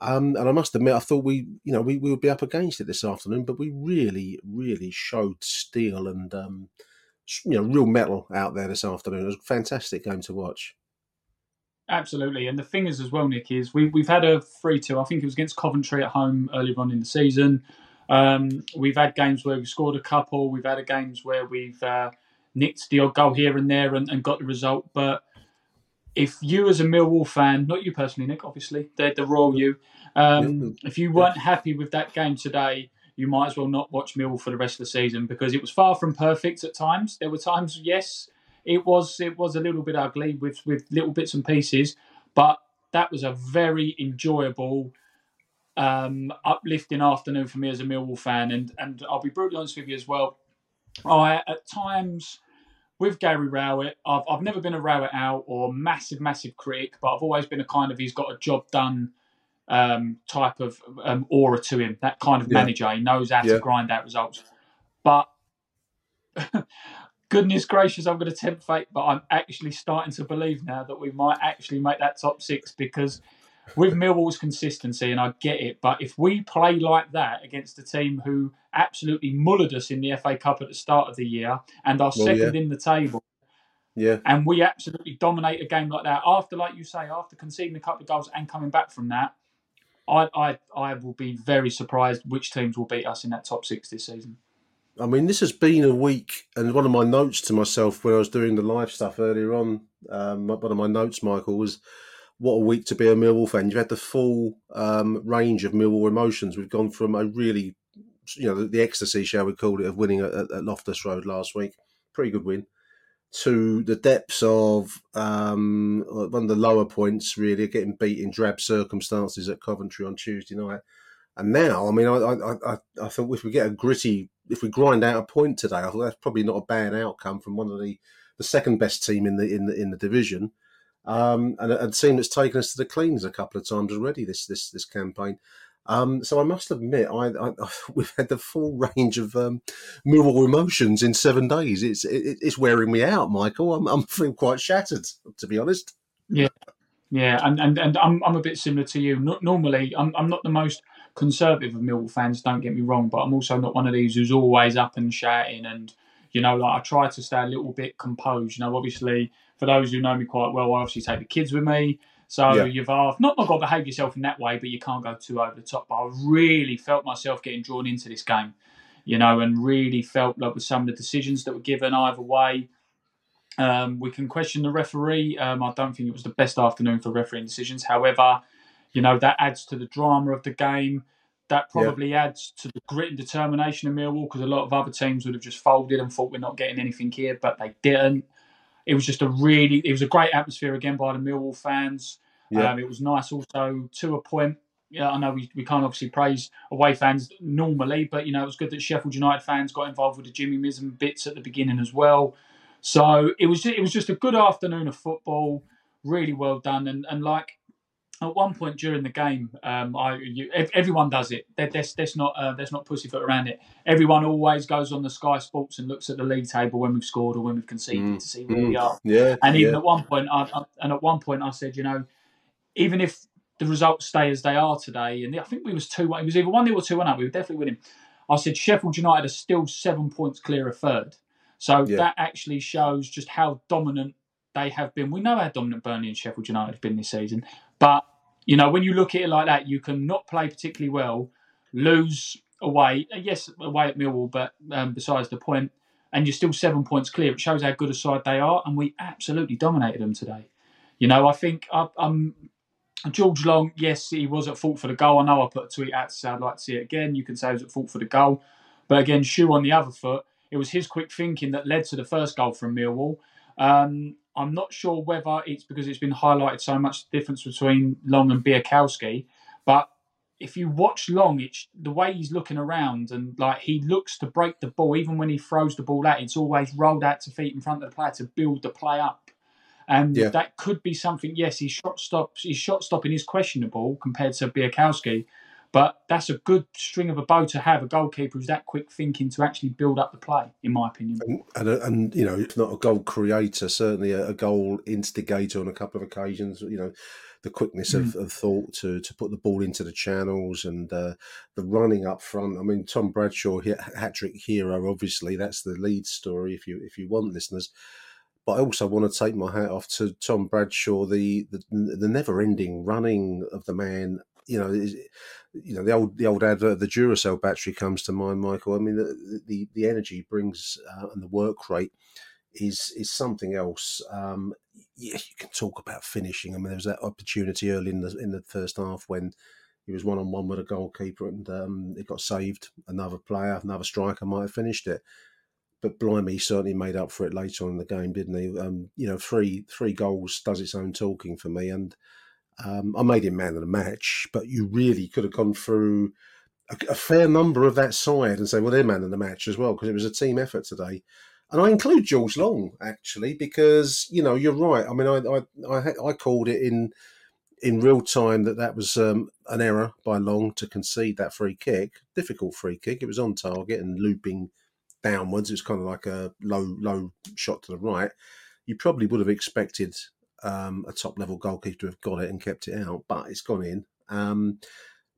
Um, and I must admit, I thought we, you know, we, we would be up against it this afternoon, but we really, really showed steel and, um, you know, real metal out there this afternoon. It was a fantastic game to watch. Absolutely, and the thing is as well, Nick, is we, we've had a three-two. I think it was against Coventry at home earlier on in the season. Um, we've had games where we've scored a couple. We've had games where we've uh, nicked the odd goal here and there and, and got the result. But if you, as a Millwall fan, not you personally, Nick, obviously, they're the royal you. Um, if you weren't happy with that game today, you might as well not watch Millwall for the rest of the season because it was far from perfect at times. There were times, yes, it was it was a little bit ugly with with little bits and pieces, but that was a very enjoyable, um, uplifting afternoon for me as a Millwall fan. And and I'll be brutally honest with you as well. I at times with Gary Rowett, I've, I've never been a Rowett out or massive, massive critic, but I've always been a kind of he's got a job done um, type of um, aura to him. That kind of yeah. manager. He knows how yeah. to grind out results. But goodness gracious, I'm going to tempt fate, but I'm actually starting to believe now that we might actually make that top six because with Millwall's consistency, and I get it, but if we play like that against a team who absolutely mullered us in the FA Cup at the start of the year and are well, second yeah. in the table, yeah, and we absolutely dominate a game like that after, like you say, after conceding a couple of goals and coming back from that, I I I will be very surprised which teams will beat us in that top six this season. I mean, this has been a week, and one of my notes to myself when I was doing the live stuff earlier on, um, one of my notes, Michael, was what a week to be a Millwall fan. You've had the full um, range of Millwall emotions. We've gone from a really, you know, the, the ecstasy, shall we call it, of winning at, at, Loftus Road last week, pretty good win, to the depths of um, one of the lower points, really, getting beat in drab circumstances at Coventry on Tuesday night. And now, I mean, I, I, I, I think if we get a gritty, if we grind out a point today, I thought that's probably not a bad outcome from one of the, the second best team in the in the in the division um, and a, a, team that's taken us to the cleans a couple of times already this this this campaign. Um, so I must admit, I, I, we've had the full range of um, emotions in seven days. It's it, it's wearing me out, Michael. I'm, I'm feeling quite shattered, to be honest. Yeah, yeah, and and, and I'm I'm a bit similar to you. normally, I'm I'm not the most conservative of Millwall fans. Don't get me wrong, but I'm also not one of these who's always up and shouting and you know, like I try to stay a little bit composed. You know, obviously for those who know me quite well, I obviously take the kids with me. So yeah. you've uh, not not got to behave yourself in that way, but you can't go too over the top. But I really felt myself getting drawn into this game, you know, and really felt like with some of the decisions that were given either way. Um, we can question the referee. Um, I don't think it was the best afternoon for refereeing decisions. However, you know that adds to the drama of the game. That probably yeah. adds to the grit and determination of Millwall because a lot of other teams would have just folded and thought we're not getting anything here, but they didn't it was just a really, it was a great atmosphere again by the Millwall fans. Yeah. Um, it was nice also to a point. Yeah, I know we, we can't obviously praise away fans normally, but you know it was good that Sheffield United fans got involved with the Jimmy Mizen bits at the beginning as well. So it was it was just a good afternoon of football, really well done, and and like at one point during the game, um, I you, everyone does it. There's there's not uh, there's not pussyfoot around it. Everyone always goes on the Sky Sports and looks at the league table when we've scored or when we've conceded mm. to see where mm. we are. Yeah, and even yeah. at one point, I, I, and at one point, I said, you know, even if the results stay as they are today, and I think we was two one, it was either one 0 or two one up. We were definitely winning. I said Sheffield United are still seven points clear of third, so yeah. that actually shows just how dominant they have been. We know how dominant Burnley and Sheffield United have been this season, but you know, when you look at it like that, you can not play particularly well, lose away. Yes, away at Millwall, but um, besides the point, and you're still seven points clear. It shows how good a side they are, and we absolutely dominated them today. You know, I think um, George Long, yes, he was at fault for the goal. I know I put a tweet out to say I'd like to see it again. You can say he was at fault for the goal. But again, shoe on the other foot, it was his quick thinking that led to the first goal from Millwall. Um, I'm not sure whether it's because it's been highlighted so much the difference between Long and Białkowski, but if you watch Long, it's the way he's looking around and like he looks to break the ball, even when he throws the ball out, it's always rolled out to feet in front of the player to build the play up. And yeah. that could be something. Yes, his shot stops. His shot stopping is questionable compared to Białkowski, But that's a good string of a bow to have a goalkeeper who's that quick thinking to actually build up the play, in my opinion. And, and, and you know, it's not a goal creator, certainly a, a, goal instigator on a couple of occasions. You know, the quickness mm. of, of, thought to to put the ball into the channels and uh, the running up front. I mean, Tom Bradshaw, hat trick hero. Obviously, that's the lead story. If you if you want listeners. But I also want to take my hat off to Tom Bradshaw, the the, the never ending running of the man. You know, you know the old the old advert the Duracell battery comes to mind, Michael. I mean the the, the energy brings uh, and the work rate is is something else. Um, yeah, you can talk about finishing. I mean, there was that opportunity early in the in the first half when he was one on one with a goalkeeper and um, it got saved. Another player, another striker might have finished it. But blimey, he certainly made up for it later on in the game, didn't he? Um, you know, three three goals does its own talking for me, and um, I made him man of the match, but you really could have gone through a, a fair number of that side and say, well, they're man of the match as well, because it was a team effort today. And I include George Long actually because you know you're right. I mean, I I I, I called it in in real time that that was um, an error by Long to concede that free kick. Difficult free kick. It was on target and looping downwards. It's kind of like a low low shot to the right. You probably would have expected um, a top level goalkeeper to have got it and kept it out, but it's gone in. Um,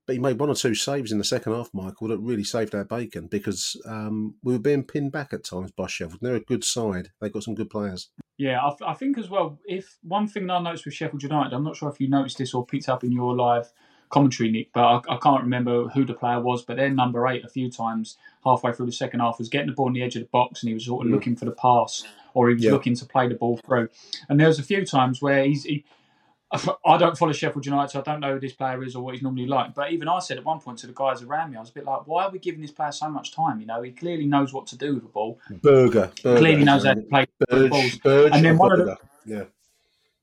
but he made one or two saves in the second half, Michael, that really saved our bacon because um, we were being pinned back at times by Sheffield. They're a good side. They've got some good players. Yeah, I, I think as well, if one thing that I noticed with Sheffield United, I'm not sure if you noticed this or picked up in your live commentary, Nick, but I, I, can't remember who the player was. But their number eight, a few times halfway through the second half, was getting the ball on the edge of the box and he was sort of mm. looking for the pass or he was looking to play the ball through. And there was a few times where he's. He, I don't follow Sheffield United, so I don't know who this player is or what he's normally like. But even I said at one point to the guys around me, I was a bit like, why are we giving this player so much time? You know, he clearly knows what to do with the ball. Burger. burger clearly knows how to play Burge, balls. Burge and then one of the, yeah.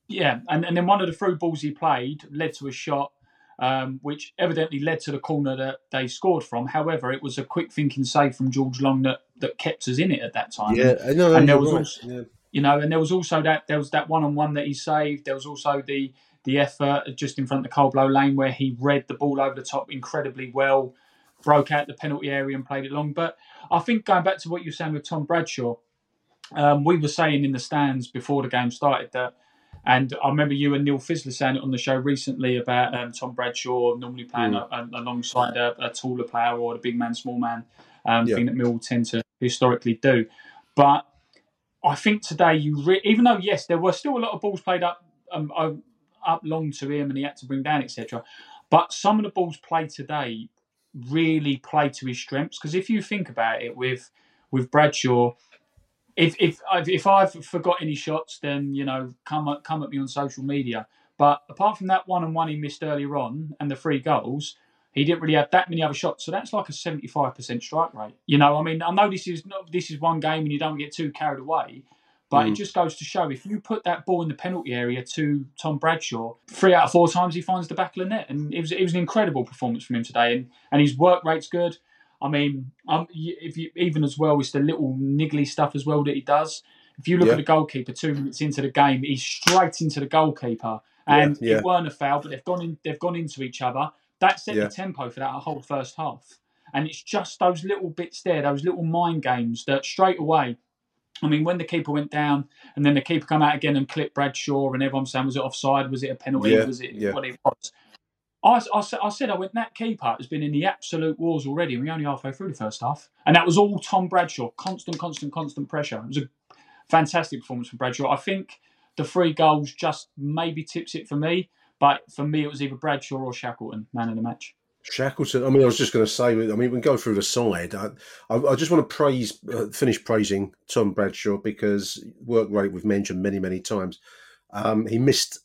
Yeah, and, and then one of the through balls he played led to a shot um, which evidently led to the corner that they scored from. However, it was a quick thinking save from George Long that, that kept us in it at that time. Yeah, and there was right. also, yeah. you know, and there was also that there was that one on one that he saved. There was also the the effort just in front of the lane where he read the ball over the top incredibly well, broke out the penalty area and played it long. But I think going back to what you were saying with Tom Bradshaw, um, we were saying in the stands before the game started that and I remember you and Neil Fizzler saying it on the show recently about um, Tom Bradshaw normally playing mm. a, a, alongside a, a, taller player or a big man, small man, um, yeah. thing that Mill tend to historically do. But I think today you, re- even though yes, there were still a lot of balls played up um, up long to him, and he had to bring down etc. But some of the balls played today really played to his strengths because if you think about it, with with Bradshaw if if if I've forgot any shots, then you know come at, come at me on social media. But apart from that one and one he missed earlier on and the three goals, he didn't really have that many other shots. So that's like a seventy five percent strike rate. You know, I mean, I know this is not this is one game and you don't get too carried away. But mm. it just goes to show if you put that ball in the penalty area to Tom Bradshaw, three out of four times he finds the back of the net. And it was it was an incredible performance from him today. And and his work rate's good. I mean, um, if you even as well, it's the little niggly stuff as well that he does. If you look yeah. at the goalkeeper two minutes into the game, he's straight into the goalkeeper, and yeah, yeah. it weren't a foul, but they've gone in, they've gone into each other. That set the tempo for that whole first half, and it's just those little bits there, those little mind games that straight away. I mean, when the keeper went down, and then the keeper come out again and clipped Bradshaw, and everyone saying, "Was it offside? Was it a penalty? Was it what it was?" I, I, I, said, I went, that keeper has been in the absolute wars already. and We're only halfway through the first half. And that was all Tom Bradshaw. Constant, constant, constant pressure. It was a fantastic performance from Bradshaw. I think the three goals just maybe tips it for me. But for me, it was either Bradshaw or Shackleton, man of the match. Shackleton. I mean, I was just going to say. I mean, we go through the side. I, I, I just want to praise, uh, finish praising Tom Bradshaw because work rate we've mentioned many, many times. Um, he missed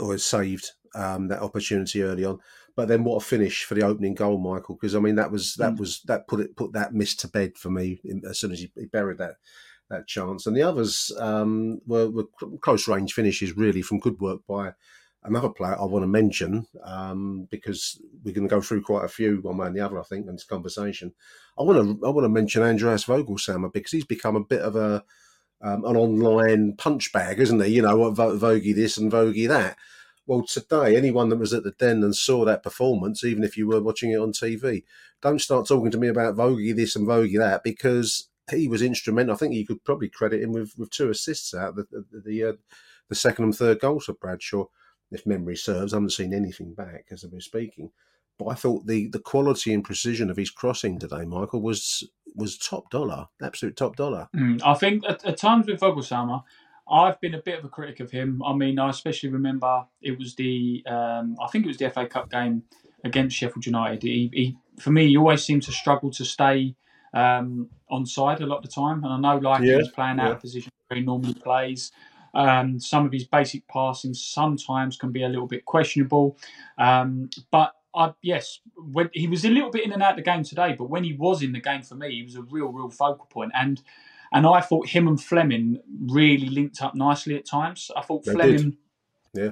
or saved um, that opportunity early on. But then what a finish for the opening goal, Michael! Because I mean that was that mm. was that put it put that miss to bed for me as soon as he, he buried that that chance. And the others um, were, were, close range finishes, really, from good work by another player I want to mention um, because we're going to go through quite a few one way and the other, I think, in this conversation. I want to I want to mention Andreas Voglsammer because he's become a bit of a um, an online punch bag, isn't he? You know, Vogie this and Vogie that. Well, today, anyone that was at the den and saw that performance, even if you were watching it on TV, don't start talking to me about Vogie this and Vogie that because he was instrumental. I think you could probably credit him with, with two assists out the the the, uh, the second and third goals for Bradshaw, if memory serves. I haven't seen anything back as I was speaking, but I thought the the quality and precision of his crossing today, Michael, was was top dollar, absolute top dollar. Mm, I think at, at times with Voglsammer, I've been a bit of a critic of him. I mean, I especially remember it was the um, I think it was the FA Cup game against Sheffield United. He, he, for me, he always seemed to struggle to stay um, on side a lot of the time, and I know like Yeah, he's playing out yeah. of position where he normally plays. Um, some of his basic passing sometimes can be a little bit questionable, um, but I, yes, when he was a little bit in and out of the game today, but when he was in the game for me, he was a real, real focal point. And and I thought him and Flemming really linked up nicely at times. I thought They Flemming. did. Yeah.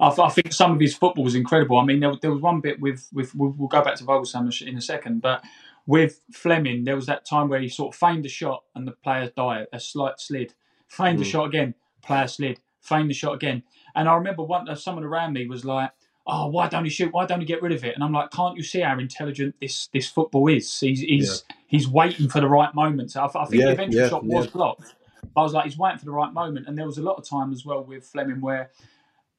I, I think some of his football was incredible. I mean, there, there was one bit with with we'll, we'll go back to Vogelsam in a second, but with Flemming, there was that time where he sort of feigned a shot and the player died, a slight slid, feigned a Mm. shot again, player slid, feigned the shot again, and I remember one uh, someone around me was like. Oh, why don't he shoot? Why don't he get rid of it? And I'm like, can't you see how intelligent this this football is? He's he's he's waiting for the right moment. So I, I think Yeah, the eventual yeah, shot was yeah. blocked. I was like, he's waiting for the right moment. And there was a lot of time as well with Flemming where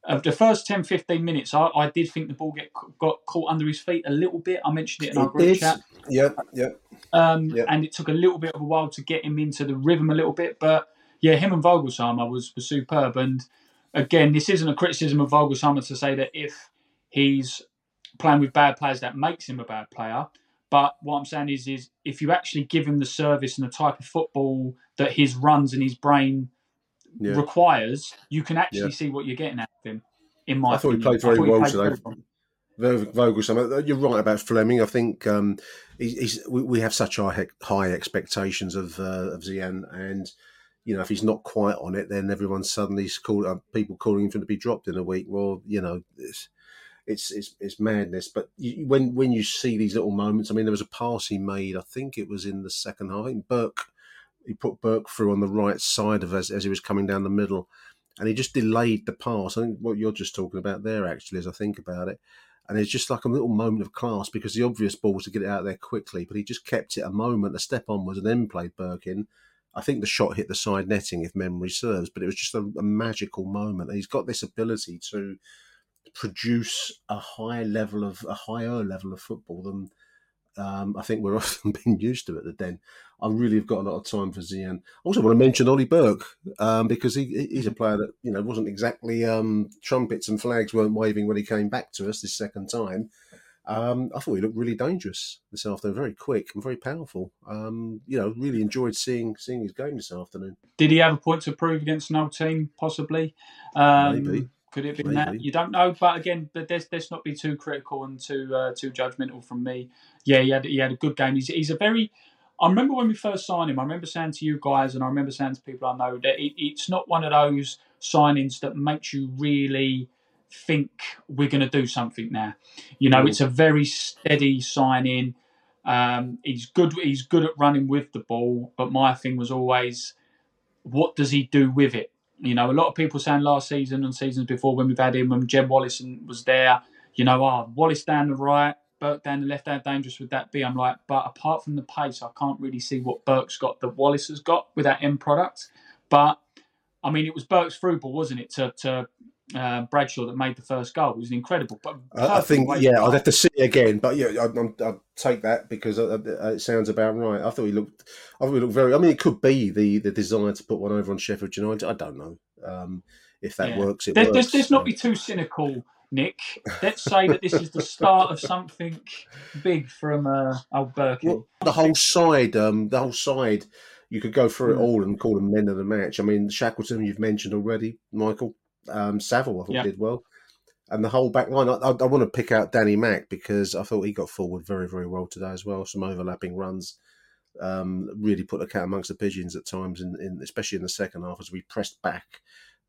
of the first 10, 15 minutes, I, I did think the ball get got caught under his feet a little bit. I mentioned it in our group chat. Yeah, yeah. Um, And it took a little bit of a while to get him into the rhythm a little bit. But yeah, him and Voglsammer was, was superb. And again, this isn't a criticism of Voglsammer to say that if he's playing with bad players, that makes him a bad player. But what I'm saying is, is if you actually give him the service and the type of football that his runs and his brain Yeah. requires, you can actually Yeah. see what you're getting out of him. In my I thought he played very I thought he well played today. very well. Vog- you're right about Flemming. I think um, he's, he's, we, we have such high, high expectations of uh, of Zian, and you know if he's not quite on it, then everyone's suddenly call, uh, people calling him for him to be dropped in a week. Well, you know, it's it's it's, it's madness. But you, when when you see these little moments, I mean, there was a pass he made. I think it was in the second half. I think Burke he put Burke through on the right side of as as he was coming down the middle, and he just delayed the pass. I think what you're just talking about there, actually, as I think about it. And it's just like a little moment of class because the obvious ball was to get it out there quickly, but he just kept it a moment, a step onwards, and then played Burke in. I think the shot hit the side netting, if memory serves, but it was just a, a magical moment. And he's got this ability to produce a high level of a higher level of football than um, I think we're often being used to at the Den. I really have got a lot of time for Zian. I also want to mention Ollie Burke um, because he, he's a player that you know wasn't exactly um, trumpets and flags weren't waving when he came back to us this second time. Um, I thought he looked really dangerous this afternoon, very quick and very powerful. Um, you know, really enjoyed seeing seeing his game this afternoon. Did he have a point to prove against an old team? Possibly. Um, Maybe. Could it have been that? You don't know. But again, but let's, let's not be too critical and too uh, too judgmental from me. Yeah, he had he had a good game. He's, he's a very. I remember when we first signed him. I remember saying to you guys, and I remember saying to people I know that it, it's not one of those signings that makes you really think we're going to do something now. You know, Mm. it's a very steady signing. Um, he's good. He's good at running with the ball. But my thing was always, what does he do with it? You know, a lot of people saying last season and seasons before when we've had him when Jed Wallace and- was there, you know, oh, Wallace down the right, Burke down the left, how dangerous would that be? I'm like, but apart from the pace, I can't really see what Burke's got that Wallace has got with that end product. But I mean, it was Burke's through ball, wasn't it, to, to uh, Bradshaw that made the first goal? It was incredible. But I, I think, yeah, I'd have to see it again, but yeah, I, I'll take that because uh, uh, it sounds about right. I thought he looked, I thought he looked very. I mean, it could be the the desire to put one over on Sheffield United. I don't know um, if that Yeah. works. It Let- works. Let's, let's not be too cynical, Nick. Let's say that this is the start of something big from uh, old. Well, the whole side, um, the whole side, you could go through it Mm. all and call them men of the match. I mean, Shackleton, you've mentioned already, Michael. Um, Saville, I thought Yeah. did well. And the whole back line, I, I, I want to pick out Danny Mack because I thought he got forward very, very well today as well. Some overlapping runs, um, really put the cat amongst the pigeons at times, in, in especially in the second half as we pressed back,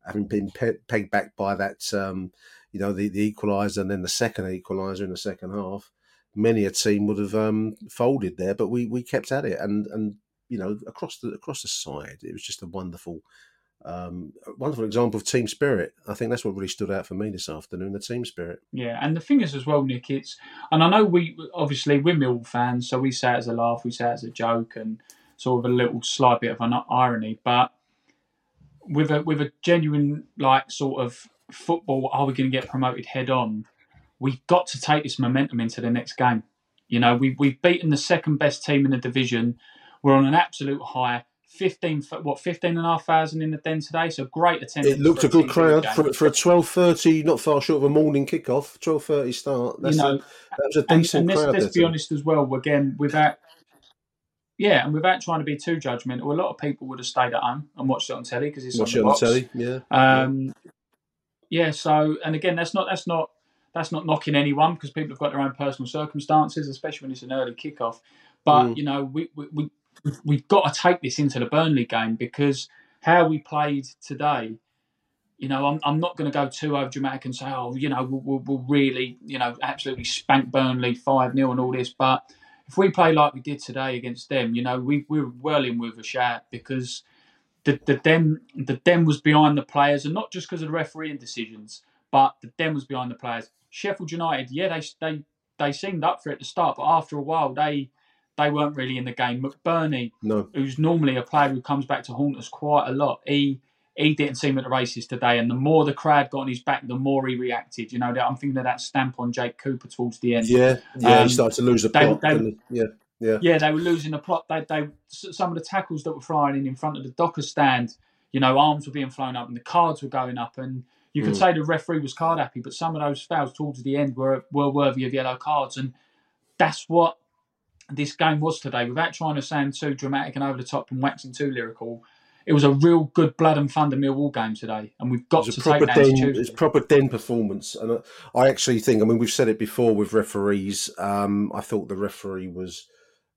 having been pe- pegged back by that, um, you know, the, the equaliser and then the second equaliser in the second half. Many a team would have um, folded there, but we, we kept at it, and and you know across the across the side, it was just a wonderful um, wonderful example of team spirit. I think that's what really stood out for me this afternoon: the team spirit. Yeah, and the thing is as well, Nick. It's and I know we obviously we're Mill fans, so we say it as a laugh, we say it as a joke, and sort of a little slight bit of an irony. But with a with a genuine like sort of football, are we going to get promoted head on? We've got to take this momentum into the next game. You know, we we've beaten the second best team in the division. We're on an absolute high. 15 what 15 and a half thousand in the den today so great attendance it looked a, good crowd for, for a 12.30 not far short of a morning kickoff 12.30 start That's you know, a, that was a decent and, and crowd let's, let's be honest as well again without yeah and without trying to be too judgmental a lot of people would have stayed at home and watched it on telly because it's Watch on it the on box. telly, yeah. um yeah so and again that's not that's not that's not knocking anyone because people have got their own personal circumstances especially when it's an early kickoff but Mm. you know we, we, we we've got to take this into the Burnley game because how we played today, you know, I'm, I'm not going to go too over dramatic and say, oh, you know, we'll, we'll, we'll really, you know, absolutely spank Burnley 5 0 and all this. But if we play like we did today against them, you know, we, we're well in with a shout because the, the, den, the den was behind the players and not just because of the refereeing decisions, but the den was behind the players. Sheffield United, yeah, they, they, they seemed up for it at the start, but after a while, they they weren't really in the game. McBurnie, No. who's normally a player who comes back to haunt us quite a lot, he he didn't seem at the races today. And the more the crowd got on his back, the more he reacted. You know, I'm thinking of that stamp on Jake Cooper towards the end. Yeah, yeah, Um, he started to lose the they- plot. they- didn't yeah, yeah, yeah, they were losing the plot. They, they some of the tackles that were flying in in front of the Docker stand, you know, arms were being flown up and the cards were going up, and you could Mm. say the referee was card happy, but some of those fouls towards the end were were worthy of yellow cards, and that's what this game was today. Without trying to sound too dramatic and over the top and waxing too lyrical, it was a real good blood and thunder Millwall game today, and we've got to take that as den. Tuesday. It's proper den performance, and I actually think. I mean, we've said it before with referees. Um, I thought the referee was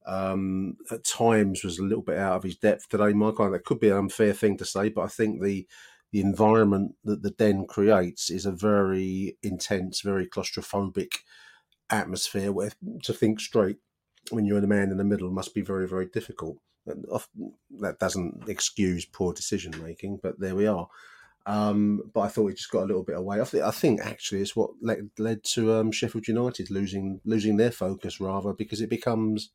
um, at times was a little bit out of his depth today, Mike. I- That could be an unfair thing to say, but I think the the environment that the den creates is a very intense, very claustrophobic atmosphere where to think straight when you're the man in the middle must be very, very difficult. Often, that doesn't excuse poor decision making, but there we are. Um, but I thought it just got a little bit away. I, th- I think actually it's what led, led to um, Sheffield United losing losing their focus rather because it becomes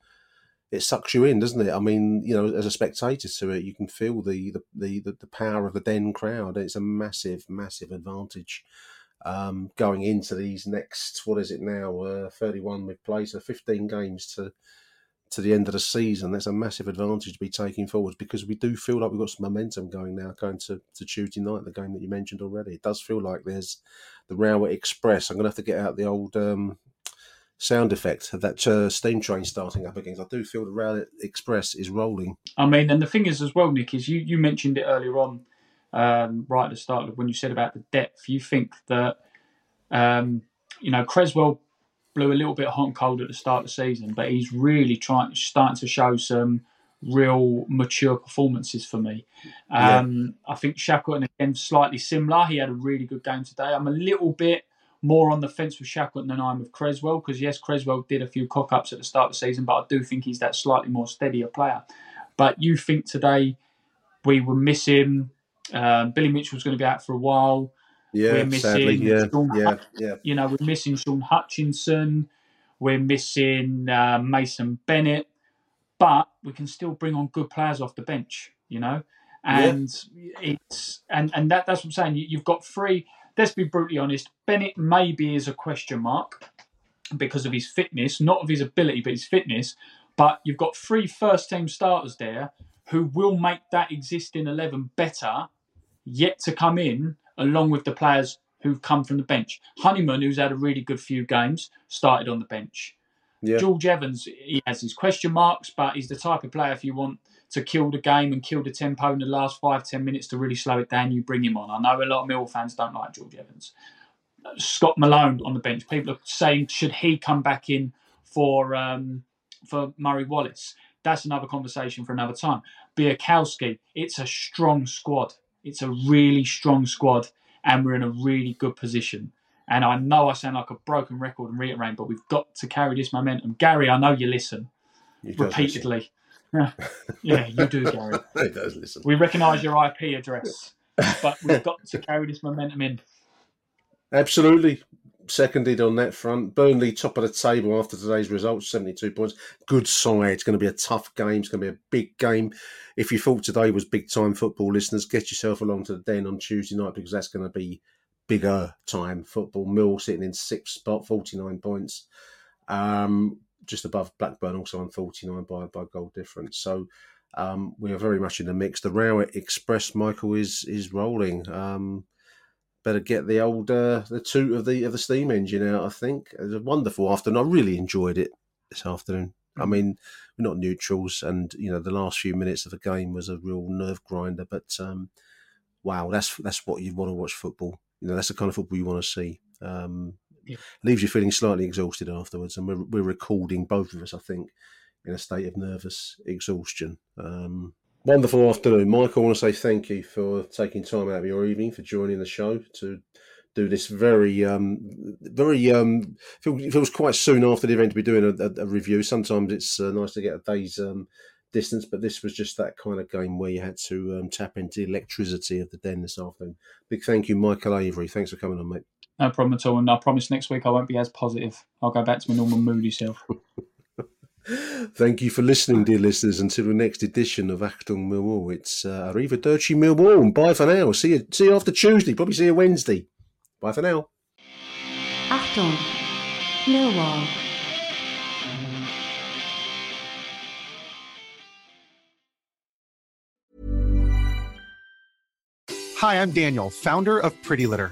it sucks you in, doesn't it? I mean, you know, as a spectator to it, you can feel the, the, the, the power of the Den crowd. It's a massive, massive advantage um, going into these next what is it now? Uh, Thirty one we've played, so fifteen games to to the end of the season. That's a massive advantage to be taking forwards because we do feel like we've got some momentum going now, going to, to Tuesday night, the game that you mentioned already. It does feel like there's the Rowett Express. I'm going to have to get out the old um, sound effect of that uh, steam train starting up again. I do feel the Rowett Express is rolling. I mean, and the thing is as well, Nick, is you, you mentioned it earlier on, um, right at the start of when you said about the depth. You think that, um, you know, Cresswell blew a little bit hot and cold at the start of the season, but he's really trying, starting to show some real mature performances for me. Yeah. Um, I think Shackleton again slightly similar. He had a really good game today. I'm a little bit more on the fence with Shackleton than I am with Cresswell because yes, Cresswell did a few cock ups at the start of the season, but I do think he's that slightly more steadier player. But you think today we were missing um, Billy Mitchell's going to be out for a while. Yeah, we're missing sadly, yeah, Shaun yeah, yeah. You know, we're missing Shaun Hutchinson. We're missing uh, Mason Bennett, but we can still bring on good players off the bench. You know, and it's and and that that's what I'm saying. You, you've got three. Let's be brutally honest. Bennett maybe is a question mark because of his fitness, not of his ability, but his fitness. But you've got three first team starters there who will make that existing 11 better yet to come in along with the players who've come from the bench. Honeyman, who's had a really good few games, started on the bench. Yeah. George Evans, he has his question marks, but he's the type of player if you want to kill the game and kill the tempo in the last five, ten minutes to really slow it down, you bring him on. I know a lot of Mill fans don't like George Evans. Scott Malone on the bench. People are saying should he come back in for um, for Murray Wallace? That's another conversation for another time. Białkowski, it's a strong squad. It's a really strong squad, and we're in a really good position. And I know I sound like a broken record and reiterating, but we've got to carry this momentum. Gary, I know you listen He repeatedly. Yeah, yeah, you do, Gary. he does listen. We recognise your IP address. but we've got to carry this momentum in. Absolutely. Seconded on that front. Burnley top of the table after today's results, 72 points. Good side. It's going to be a tough game. It's going to be a big game. If you thought today was big time football, listeners, get yourself along to the den on Tuesday night because that's going to be bigger time football. Mill sitting in sixth spot, 49 points. Um, just above Blackburn, also on 49 by, by goal difference. So um, we are very much in the mix. The Rowett Express, Michael, is is rolling. Um, better get the old uh, the toot of the of the steam engine out. I think it was a wonderful afternoon. I really enjoyed it this afternoon. I Mm. mean, we're not neutrals, and you know the last few minutes of the game was a real nerve grinder. But um, wow, that's that's what you want to watch football. You know, that's the kind of football you want to see. Um, Yeah. Leaves you feeling slightly exhausted afterwards, and we're we're recording both of us, I think, in a state of nervous exhaustion. Um, wonderful afternoon, Michael. I want to say thank you for taking time out of your evening for joining the show to do this very, um, very. Um, feels quite soon after the event to be doing a, a, a review. Sometimes it's uh, nice to get a day's um, distance, but this was just that kind of game where you had to um, tap into the electricity of the den this afternoon. Big thank you, Michael Avery. Thanks for coming on, mate. No problem at all. And I promise next week I won't be as positive. I'll go back to my normal moody self. Thank you for listening, dear listeners. Until the next edition of Achtung Millwall, it's uh, Arrivederci Millwall. And bye for now. See you, see you after Tuesday. Probably see you Wednesday. Bye for now. Achtung, Millwall. Hi, I'm Daniel, founder of Pretty Litter.